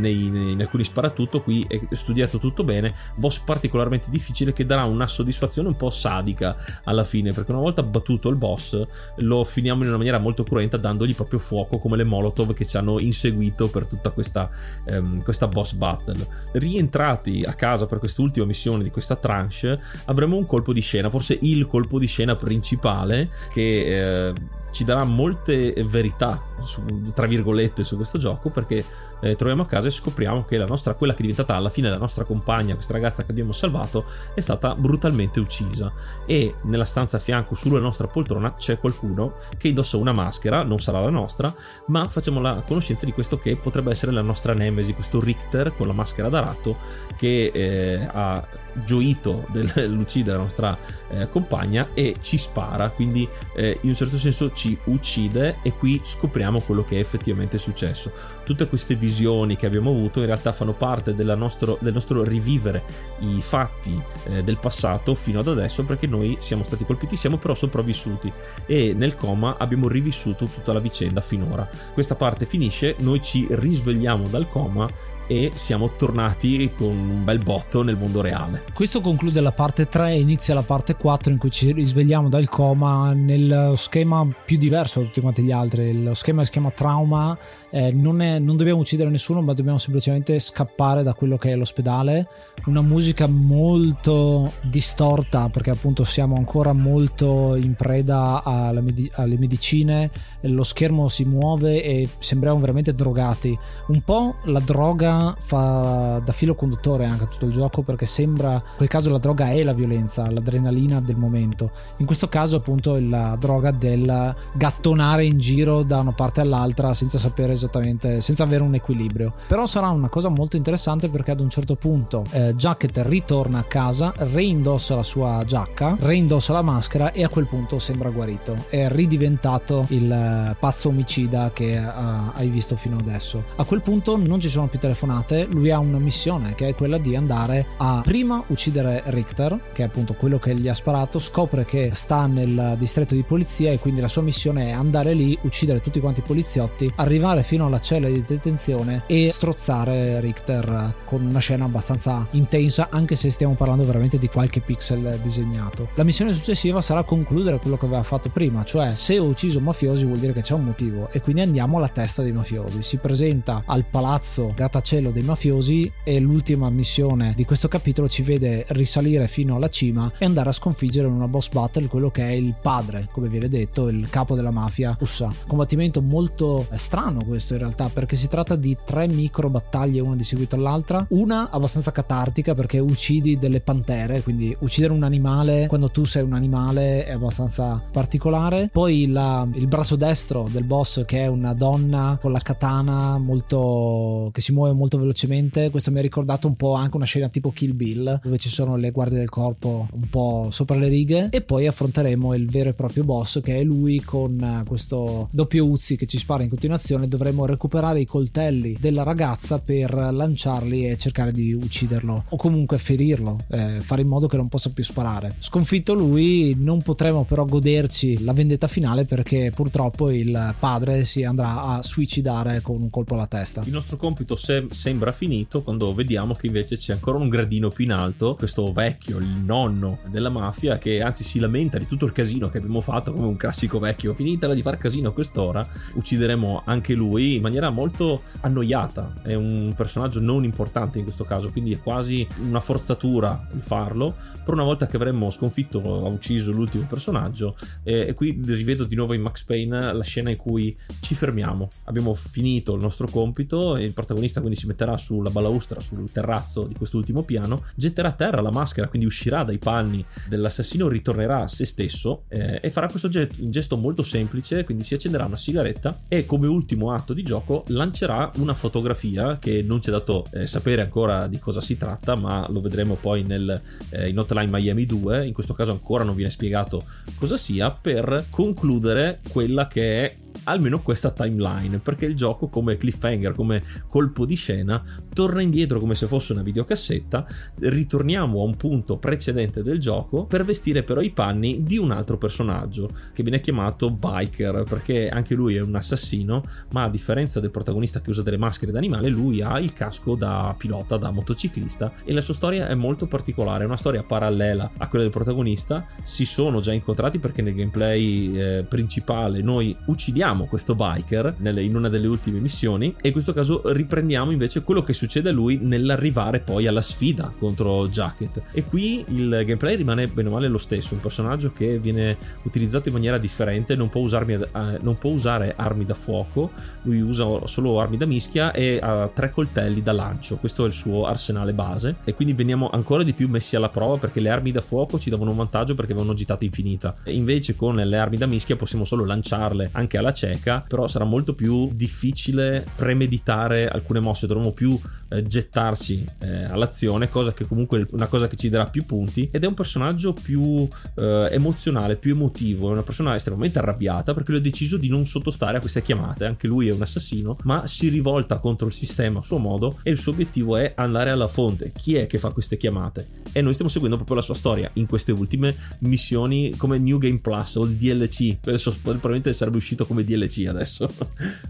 nei, in alcuni sparatutto. Qui è studiato tutto bene, boss particolarmente difficile che darà una soddisfazione un po' sadica alla fine, perché una volta battuto il boss lo finiamo in una maniera molto cruenta dandogli proprio fuoco come le molotov che ci hanno inseguito per tutta questa ehm, questa boss battle. Rientrati a casa per quest'ultima missione di questa tranche, avremo un colpo di scena, forse il colpo di scena principale che eh, ci darà molte verità, su, tra virgolette, su questo gioco perché eh, troviamo a casa e scopriamo che la nostra, quella che è diventata alla fine la nostra compagna, questa ragazza che abbiamo salvato, è stata brutalmente uccisa. E nella stanza a fianco, sulla nostra poltrona, c'è qualcuno che indossa una maschera, non sarà la nostra, ma facciamo la conoscenza di questo che potrebbe essere la nostra nemesi, questo Richter con la maschera da ratto che eh, ha gioito dell'uccidere la nostra eh, compagna e ci spara, quindi eh, in un certo senso ci uccide e qui scopriamo quello che è effettivamente successo. Tutte queste visioni che abbiamo avuto in realtà fanno parte nostro, del nostro rivivere i fatti eh, del passato fino ad adesso perché noi siamo stati colpiti, siamo però sopravvissuti e nel coma abbiamo rivissuto tutta la vicenda finora. Questa parte finisce, noi ci risvegliamo dal coma e siamo tornati con un bel botto nel mondo reale. Questo conclude la parte 3 e inizia la parte 4 in cui ci risvegliamo dal coma nel schema più diverso da tutti quanti gli altri. Lo schema il schema trauma eh, non, è, non, dobbiamo uccidere nessuno, ma dobbiamo semplicemente scappare da quello che è l'ospedale. Una musica molto distorta, perché appunto siamo ancora molto in preda medi- alle medicine. Lo schermo si muove e sembriamo veramente drogati. Un po' la droga fa da filo conduttore anche a tutto il gioco, perché sembra, in quel caso la droga è la violenza, l'adrenalina del momento. In questo caso, appunto, è la droga del gattonare in giro da una parte all'altra senza sapere esattamente senza avere un equilibrio. Però sarà una cosa molto interessante perché ad un certo punto eh, Jacket ritorna a casa, reindossa la sua giacca, reindossa la maschera e a quel punto sembra guarito. È ridiventato il eh, pazzo omicida che eh, hai visto fino adesso. A quel punto non ci sono più telefonate, lui ha una missione che è quella di andare a prima uccidere Richter, che è appunto quello che gli ha sparato, scopre che sta nel distretto di polizia e quindi la sua missione è andare lì, uccidere tutti quanti i poliziotti, arrivare fino alla cella di detenzione e strozzare Richter con una scena abbastanza intensa anche se stiamo parlando veramente di qualche pixel disegnato. La missione successiva sarà concludere quello che aveva fatto prima, cioè se ho ucciso mafiosi vuol dire che c'è un motivo e quindi andiamo alla testa dei mafiosi. Si presenta al palazzo grattacielo dei mafiosi e l'ultima missione di questo capitolo ci vede risalire fino alla cima e andare a sconfiggere in una boss battle quello che è il padre, come viene detto, il capo della mafia russa. Combattimento molto strano questo questo in realtà perché si tratta di tre micro battaglie una di seguito all'altra una abbastanza catartica perché uccidi delle pantere quindi uccidere un animale quando tu sei un animale è abbastanza particolare poi la, il braccio destro del boss che è una donna con la katana molto che si muove molto velocemente. Questo mi ha ricordato un po' anche una scena tipo Kill Bill, dove ci sono le guardie del corpo un po' sopra le righe. E poi affronteremo il vero e proprio boss, che è lui con eh, questo doppio Uzi che ci spara in continuazione. Dovremo recuperare i coltelli della ragazza per lanciarli e cercare di ucciderlo o comunque ferirlo, eh, fare in modo che non possa più sparare. Sconfitto lui, non potremo però goderci la vendetta finale perché purtroppo il padre si andrà a suicidare con un colpo alla testa. Il nostro compito se- sembra finito quando vediamo che invece c'è ancora un gradino più in alto, questo vecchio, il nonno della mafia, che anzi si lamenta di tutto il casino che abbiamo fatto come un classico vecchio. Finitela di far casino a quest'ora, uccideremo anche lui in maniera molto annoiata. È un personaggio non importante in questo caso, quindi è quasi una forzatura il farlo. Per una volta che avremmo sconfitto, ha ucciso l'ultimo personaggio, e, e qui rivedo di nuovo in Max Payne la scena in cui ci fermiamo. Abbiamo finito il nostro compito e il protagonista quindi si metterà sulla balaustra, sul terrazzo di quest'ultimo piano, getterà a terra la maschera, quindi uscirà dai panni dell'assassino, ritornerà a se stesso eh, e farà questo gesto, molto semplice, quindi si accenderà una sigaretta e come ultimo atto di gioco lancerà una fotografia che non ci è dato eh, sapere ancora di cosa si tratta, ma lo vedremo poi nel, eh, in Hotline Miami 2, in questo caso ancora non viene spiegato cosa sia, per concludere quella che è almeno questa timeline perché il gioco come cliffhanger come colpo di scena torna indietro come se fosse una videocassetta. Ritorniamo a un punto precedente del gioco per vestire però i panni di un altro personaggio che viene chiamato Biker perché anche lui è un assassino ma a differenza del protagonista che usa delle maschere d'animale lui ha il casco da pilota da motociclista e la sua storia è molto particolare è una storia parallela a quella del protagonista. Si sono già incontrati perché nel gameplay eh, principale noi uccidiamo questo biker nelle, in una delle ultime missioni e in questo caso riprendiamo invece quello che succede a lui nell'arrivare poi alla sfida contro Jacket. E qui il gameplay rimane bene o male lo stesso un personaggio che viene utilizzato in maniera differente non può, usarmi, eh, non può usare armi da fuoco lui usa solo armi da mischia e ha tre coltelli da lancio. Questo è il suo arsenale base. E quindi veniamo ancora di più messi alla prova perché le armi da fuoco ci davano un vantaggio perché avevano gittata infinita. E invece con le armi da mischia possiamo solo lanciarle anche alla cieca però sarà molto più difficile premeditare alcune mosse dovremo più eh, gettarsi eh, all'azione cosa che comunque è una cosa che ci darà più punti ed è un personaggio più eh, emozionale più emotivo è una persona estremamente arrabbiata perché lui ha deciso di non sottostare a queste chiamate anche lui è un assassino ma si rivolta contro il sistema a suo modo e il suo obiettivo è andare alla fonte. Chi è che fa queste chiamate? E noi stiamo seguendo proprio la sua storia in queste ultime missioni come New Game Plus o il DLC adesso probabilmente sarebbe uscito come DLC adesso.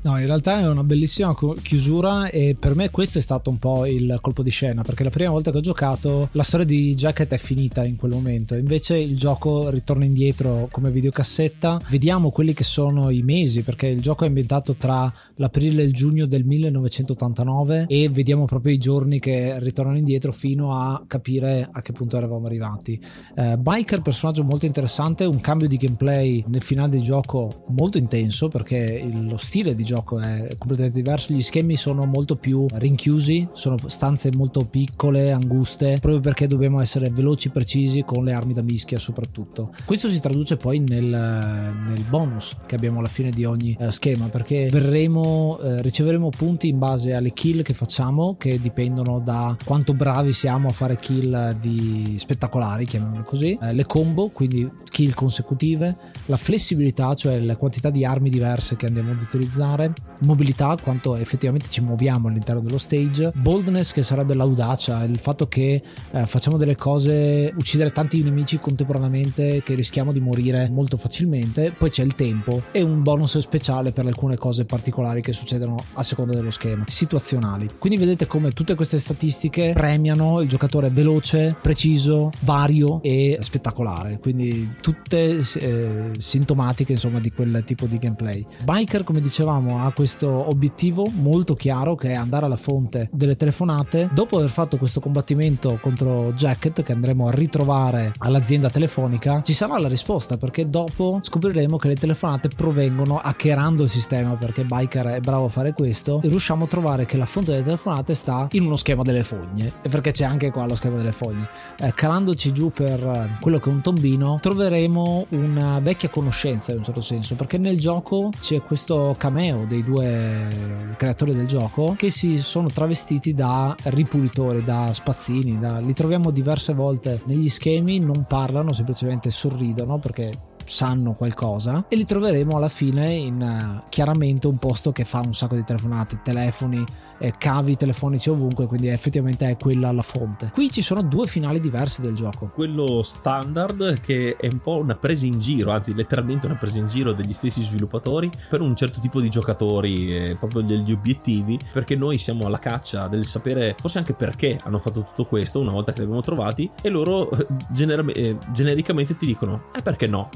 No in realtà è una bellissima chiusura e per me questo è stato un po' il colpo di scena perché la prima volta che ho giocato la storia di Jacket è finita in quel momento. Invece il gioco ritorna indietro come videocassetta. Vediamo quelli che sono i mesi perché il gioco è ambientato tra l'aprile e il giugno del 1989 e vediamo proprio i giorni che ritornano indietro fino a capire a che punto eravamo arrivati. Eh, Biker personaggio molto interessante un cambio di gameplay nel finale del gioco molto intenso perché lo stile di gioco è completamente diverso gli schemi sono molto più rinchiusi sono stanze molto piccole anguste proprio perché dobbiamo essere veloci precisi con le armi da mischia soprattutto. Questo si traduce poi nel, nel bonus che abbiamo alla fine di ogni eh, schema perché verremo eh, riceveremo punti in base alle kill che facciamo che dipendono da quanto bravi siamo a fare kill di spettacolari chiamiamolo così eh, le combo quindi kill consecutive la flessibilità cioè la quantità di armi diverse che andiamo ad utilizzare mobilità quanto effettivamente ci muoviamo all'interno dello stage boldness che sarebbe l'audacia il fatto che eh, facciamo delle cose uccidere tanti nemici contemporaneamente che rischiamo di morire molto facilmente poi c'è il tempo e un bonus speciale per alcune cose particolari che succedono a seconda dello schema situazionali. Quindi vedete come tutte queste statistiche premiano il giocatore veloce preciso vario e spettacolare. Quindi tutte eh, sintomatiche insomma di quel tipo di gameplay. Biker come dicevamo ha questo obiettivo molto chiaro che è andare alla fonte delle telefonate dopo aver fatto questo combattimento contro Jacket che andremo a ritrovare all'azienda telefonica ci sarà la risposta perché dopo scopriremo che le telefonate provengono hackerando il sistema perché Biker è bravo a fare questo e riusciamo a trovare che la fonte delle telefonate sta in uno schema delle fogne. E perché c'è anche qua lo schema delle fogne. Eh, calandoci giù per quello che è un tombino troveremo una vecchia conoscenza in un certo senso perché nel gioco c'è questo cameo dei due creatori del gioco che si sono travestiti da ripulitori, da spazzini, da... li troviamo diverse volte negli schemi, non parlano, semplicemente sorridono perché sanno qualcosa e li troveremo alla fine in uh, chiaramente un posto che fa un sacco di telefonate, telefoni, eh, cavi telefonici ovunque, quindi effettivamente è quella la fonte. Qui ci sono due finali diversi del gioco. Quello standard che è un po' una presa in giro, anzi letteralmente una presa in giro degli stessi sviluppatori per un certo tipo di giocatori, eh, proprio degli obiettivi, perché noi siamo alla caccia del sapere forse anche perché hanno fatto tutto questo una volta che li abbiamo trovati e loro eh, gener- eh, genericamente ti dicono, eh perché no?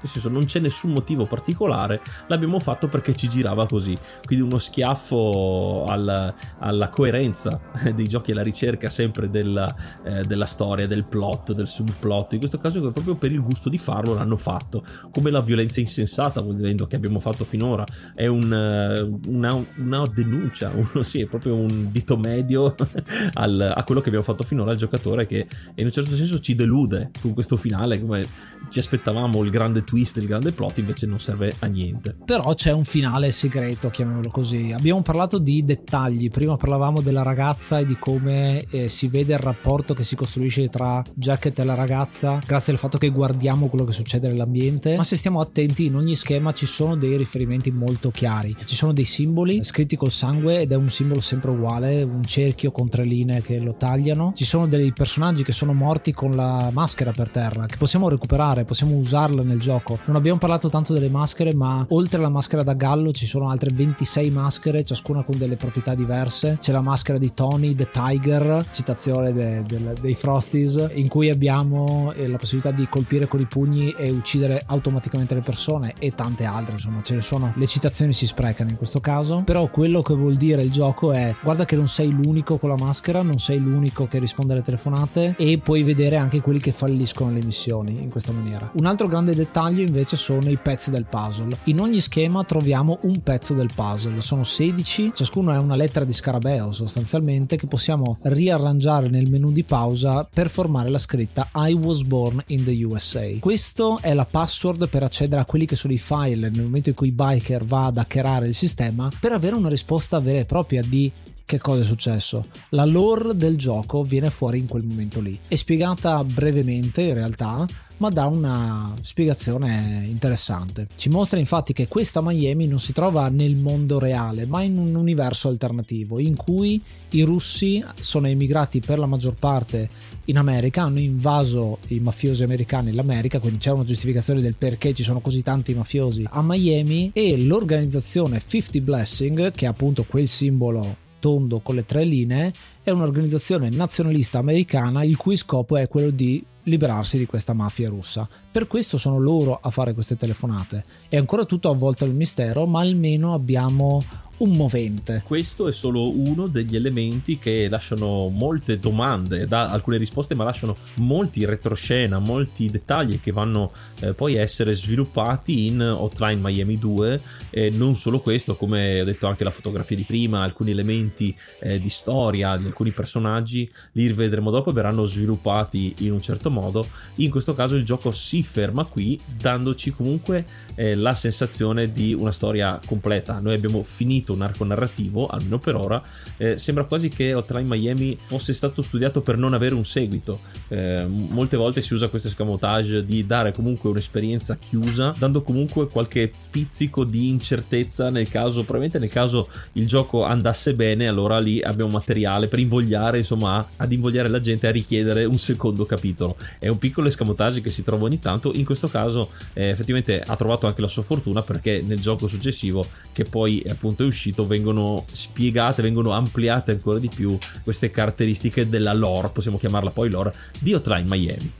Nel senso non c'è nessun motivo particolare, l'abbiamo fatto perché ci girava così, quindi uno schiaffo al, alla coerenza dei giochi alla ricerca sempre della, eh, della, storia, del plot, del subplot, in questo caso proprio per il gusto di farlo l'hanno fatto, come la violenza insensata, volendo che abbiamo fatto finora, è un, eh, una, una, denuncia, uno, sì, è proprio un dito medio al, a quello che abbiamo fatto finora al giocatore che in un certo senso ci delude con questo finale, come ci aspettavamo il grande twist, il grande plot, invece non serve a niente. Però c'è un finale segreto, chiamiamolo così. Abbiamo parlato di dettagli, prima parlavamo della ragazza e di come eh, si vede il rapporto che si costruisce tra Jacket e la ragazza, grazie al fatto che guardiamo quello che succede nell'ambiente. Ma se stiamo attenti, in ogni schema ci sono dei riferimenti molto chiari. Ci sono dei simboli scritti col sangue ed è un simbolo sempre uguale, un cerchio con tre linee che lo tagliano. Ci sono dei personaggi che sono morti con la maschera per terra, che possiamo recuperare, possiamo usarla nel gioco gioco. Non abbiamo parlato tanto delle maschere, ma oltre alla maschera da gallo ci sono altre 26 maschere, ciascuna con delle proprietà diverse. C'è la maschera di Tony the Tiger, citazione de, de, dei Frosties, in cui abbiamo eh, la possibilità di colpire con i pugni e uccidere automaticamente le persone e tante altre, insomma, ce ne sono. Le citazioni si sprecano in questo caso, però quello che vuol dire il gioco è guarda che non sei l'unico con la maschera, non sei l'unico che risponde alle telefonate e puoi vedere anche quelli che falliscono le missioni in questa maniera. Un altro grande dettaglio dettaglio invece sono i pezzi del puzzle. In ogni schema troviamo un pezzo del puzzle, sono 16, ciascuno è una lettera di scarabeo sostanzialmente che possiamo riarrangiare nel menu di pausa per formare la scritta I was born in the USA. Questo è la password per accedere a quelli che sono i file nel momento in cui Biker va ad hackerare il sistema per avere una risposta vera e propria di che cosa è successo? La lore del gioco viene fuori in quel momento lì. È spiegata brevemente in realtà, ma dà una spiegazione interessante. Ci mostra infatti che questa Miami non si trova nel mondo reale, ma in un universo alternativo in cui i russi sono emigrati per la maggior parte in America, hanno invaso i mafiosi americani l'America, quindi c'è una giustificazione del perché ci sono così tanti mafiosi a Miami e l'organizzazione 50 Blessing, che è appunto quel simbolo tondo con le tre linee, è un'organizzazione nazionalista americana il cui scopo è quello di liberarsi di questa mafia russa. Per questo sono loro a fare queste telefonate. È ancora tutto avvolto nel mistero, ma almeno abbiamo un movente. Questo è solo uno degli elementi che lasciano molte domande, da alcune risposte, ma lasciano molti retroscena, molti dettagli che vanno eh, poi a essere sviluppati in Hotline Miami 2. E non solo questo, come ho detto anche la fotografia di prima, alcuni elementi eh, di storia di alcuni personaggi li rivedremo dopo e verranno sviluppati in un certo modo. In questo caso il gioco si ferma qui, dandoci comunque eh, la sensazione di una storia completa. Noi abbiamo finito un arco narrativo, almeno per ora, eh, sembra quasi che Hotline Miami fosse stato studiato per non avere un seguito. Eh, molte volte si usa questo escamotage di dare comunque un'esperienza chiusa, dando comunque qualche pizzico di incertezza nel caso, probabilmente nel caso il gioco andasse bene, allora lì abbiamo materiale per invogliare, insomma, ad invogliare la gente a richiedere un secondo capitolo. È un piccolo escamotage che si trova ogni tanto, in questo caso eh, effettivamente ha trovato anche la sua fortuna perché nel gioco successivo, che poi appunto è uscito, uscito vengono spiegate, vengono ampliate ancora di più queste caratteristiche della lore, possiamo chiamarla poi lore, di Hotline Miami.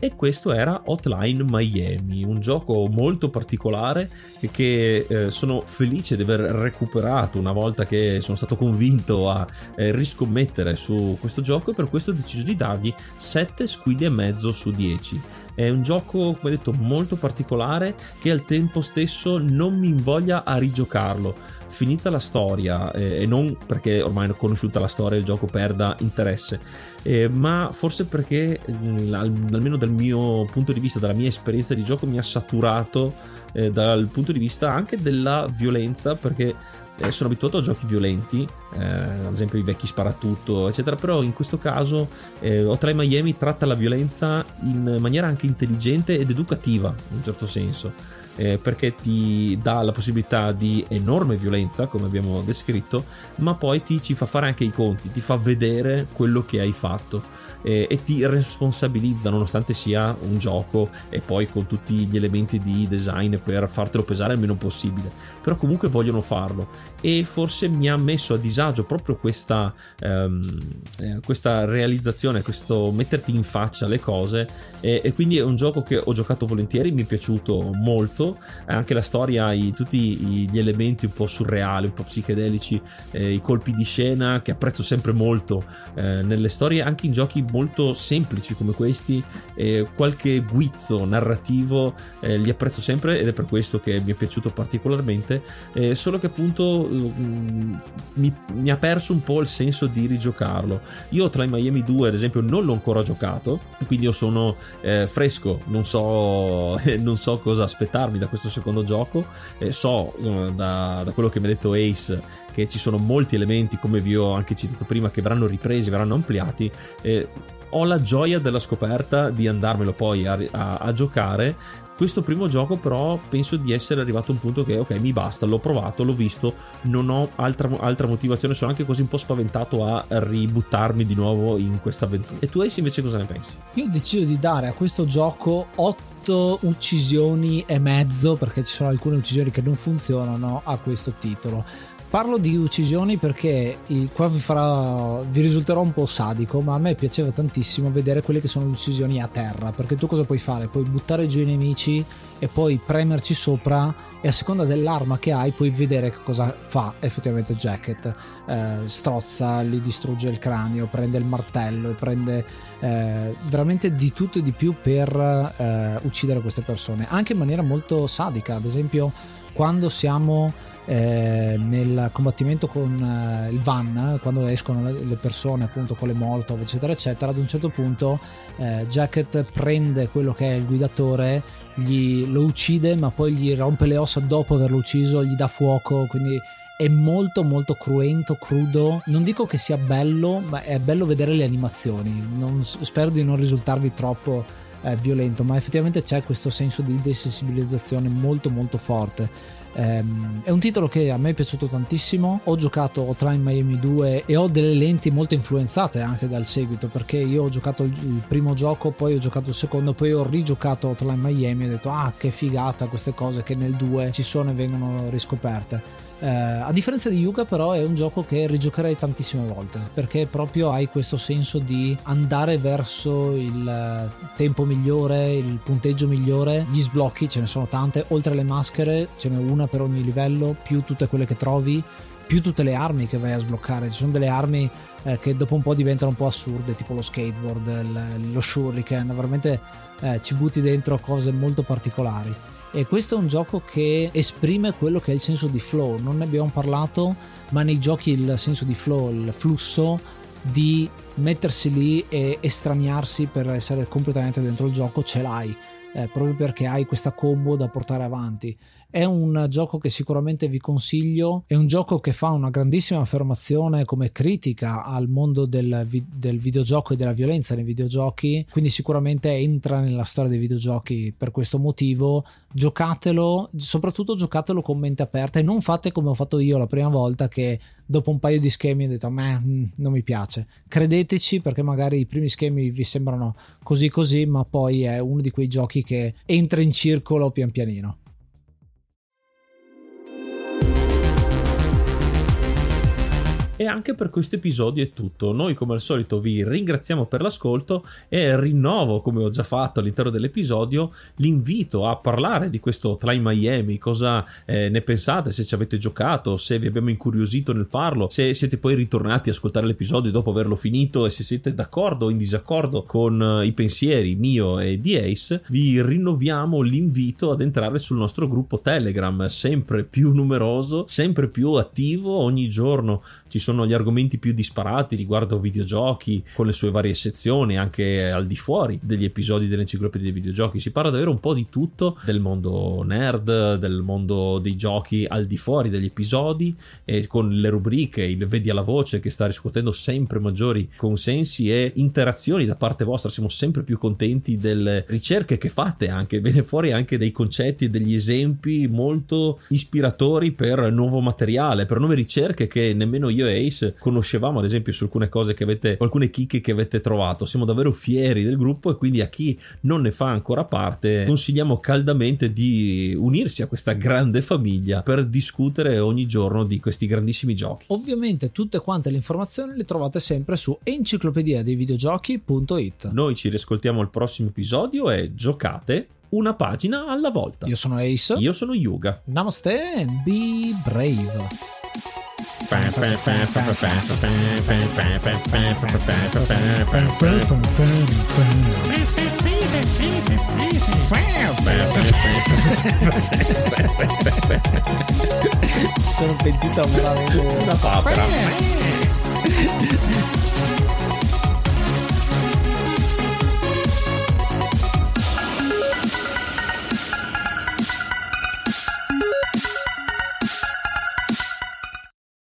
E questo era Hotline Miami, un gioco molto particolare che eh, sono felice di aver recuperato una volta che sono stato convinto a eh, riscommettere su questo gioco e per questo ho deciso di dargli 7 squilli e mezzo su 10. È un gioco, come detto, molto particolare che al tempo stesso non mi invoglia a rigiocarlo finita la storia, eh, e non perché ormai è conosciuta la storia e il gioco perda interesse, eh, ma forse perché mh, almeno dal mio punto di vista, dalla mia esperienza di gioco, mi ha saturato eh, dal punto di vista anche della violenza, perché eh, sono abituato a giochi violenti, eh, ad esempio i vecchi sparatutto, eccetera, però in questo caso eh, Hotline Miami tratta la violenza in maniera anche intelligente ed educativa, in un certo senso. Eh, perché ti dà la possibilità di enorme violenza, come abbiamo descritto, ma poi ti ci fa fare anche i conti, ti fa vedere quello che hai fatto eh, e ti responsabilizza nonostante sia un gioco e poi con tutti gli elementi di design per fartelo pesare il meno possibile. Però comunque vogliono farlo. E forse mi ha messo a disagio proprio questa, ehm, eh, questa realizzazione questo metterti in faccia le cose. E, e, quindi è un gioco che ho giocato volentieri mi è piaciuto molto. Anche la storia i, tutti gli elementi un po' surreali un po' psichedelici eh, i colpi di scena che apprezzo sempre molto eh, nelle storie anche in giochi molto semplici come questi, eh, qualche guizzo narrativo eh, li apprezzo sempre ed è per questo che mi è piaciuto particolarmente, eh, solo che appunto mm, mi, mi, ha perso un po' il senso di rigiocarlo. Io tra i Miami 2 ad esempio non l'ho ancora giocato, quindi io sono eh, fresco, non so, non so cosa aspettarmi da questo secondo gioco, so eh, da, da quello che mi ha detto Ace che ci sono molti elementi, come vi ho anche citato prima, che verranno ripresi, verranno ampliati. Eh, ho la gioia della scoperta di andarmelo poi a, a, a, giocare. Questo primo gioco, però, penso di essere arrivato a un punto che, ok, mi basta, l'ho provato, l'ho visto, non ho altra, altra motivazione, sono anche così un po' spaventato a ributtarmi di nuovo in questa avventura. E tu, Ace, invece, cosa ne pensi? Io ho deciso di dare a questo gioco 8 uccisioni e mezzo, perché ci sono alcune uccisioni che non funzionano a questo titolo Parlo di uccisioni perché qua vi, farà, vi risulterò un po' sadico, ma a me piaceva tantissimo vedere quelle che sono le uccisioni a terra, perché tu cosa puoi fare? Puoi buttare giù i nemici e poi premerci sopra e a seconda dell'arma che hai puoi vedere cosa fa effettivamente Jacket. Eh, strozza, gli distrugge il cranio, prende il martello prende eh, veramente di tutto e di più per eh, uccidere queste persone, anche in maniera molto sadica, ad esempio quando siamo eh, nel combattimento con eh, il van, quando escono le, le, persone appunto con le molotov eccetera eccetera, ad un certo punto eh, Jacket prende quello che è il guidatore, gli, lo uccide ma poi gli rompe le ossa dopo averlo ucciso, gli dà fuoco, quindi è molto molto cruento, crudo. Non dico che sia bello, ma è bello vedere le animazioni. Non, spero di non risultarvi troppo eh, violento, ma effettivamente c'è questo senso di desensibilizzazione molto molto forte. Um, è un titolo che a me è piaciuto tantissimo. Ho giocato Hotline Miami 2 e ho delle lenti molto influenzate anche dal seguito perché io ho giocato il primo gioco, poi ho giocato il secondo, poi ho rigiocato Hotline Miami e ho detto ah che figata queste cose che nel 2 ci sono e vengono riscoperte. Uh, a differenza di Yuga però è un gioco che rigiocherei tantissime volte perché proprio hai questo senso di andare verso il tempo migliore, il punteggio migliore, gli sblocchi ce ne sono tante, oltre alle maschere ce n'è una per ogni livello, più tutte quelle che trovi, più tutte le armi che vai a sbloccare. Ci sono delle armi eh, che dopo un po' diventano un po' assurde, tipo lo skateboard, il, lo shuriken, veramente eh, ci butti dentro cose molto particolari. E questo è un gioco che esprime quello che è il senso di flow. Non ne abbiamo parlato, ma nei giochi il senso di flow, il flusso di mettersi lì e estraniarsi per essere completamente dentro il gioco ce l'hai. Eh, proprio perché hai questa combo da portare avanti. È un gioco che sicuramente vi consiglio, è un gioco che fa una grandissima affermazione come critica al mondo del, vi- del videogioco e della violenza nei videogiochi, quindi sicuramente entra nella storia dei videogiochi per questo motivo. Giocatelo, soprattutto giocatelo con mente aperta e non fate come ho fatto io la prima volta che dopo un paio di schemi ho detto a me mm, non mi piace. Credeteci perché magari i primi schemi vi sembrano così così, ma poi è uno di quei giochi che entra in circolo pian pianino. E anche per questo episodio è tutto. Noi come al solito vi ringraziamo per l'ascolto e rinnovo, come ho già fatto all'interno dell'episodio, l'invito a parlare di questo Try Miami, cosa eh, ne pensate, se ci avete giocato, se vi abbiamo incuriosito nel farlo, se siete poi ritornati a ascoltare l'episodio dopo averlo finito e se siete d'accordo o in disaccordo con eh, i pensieri mio e di Ace, vi rinnoviamo l'invito ad entrare sul nostro gruppo Telegram, sempre più numeroso, sempre più attivo, ogni giorno ci sono gli argomenti più disparati riguardo videogiochi con le sue varie sezioni, anche al di fuori degli episodi dell'enciclopedia dei videogiochi. Si parla davvero un po' di tutto del mondo nerd, del mondo dei giochi al di fuori degli episodi e con le rubriche, il vedi alla voce che sta riscuotendo sempre maggiori consensi e interazioni da parte vostra. Siamo sempre più contenti delle ricerche che fate anche, viene fuori anche dei concetti e degli esempi molto ispiratori per nuovo materiale, per nuove ricerche che nemmeno io e Ace conoscevamo, ad esempio su alcune cose che avete, alcune chicche che avete trovato. Siamo davvero fieri del gruppo e quindi a chi non ne fa ancora parte consigliamo caldamente di unirsi a questa grande famiglia per discutere ogni giorno di questi grandissimi giochi. Ovviamente tutte quante le informazioni le trovate sempre su enciclopedia dei videogiochi.it. Noi ci riscoltiamo al prossimo episodio e giocate una pagina alla volta. Io sono Ace. Io sono Yuga. Namaste and be brave. Sono pentito veramente Una papera.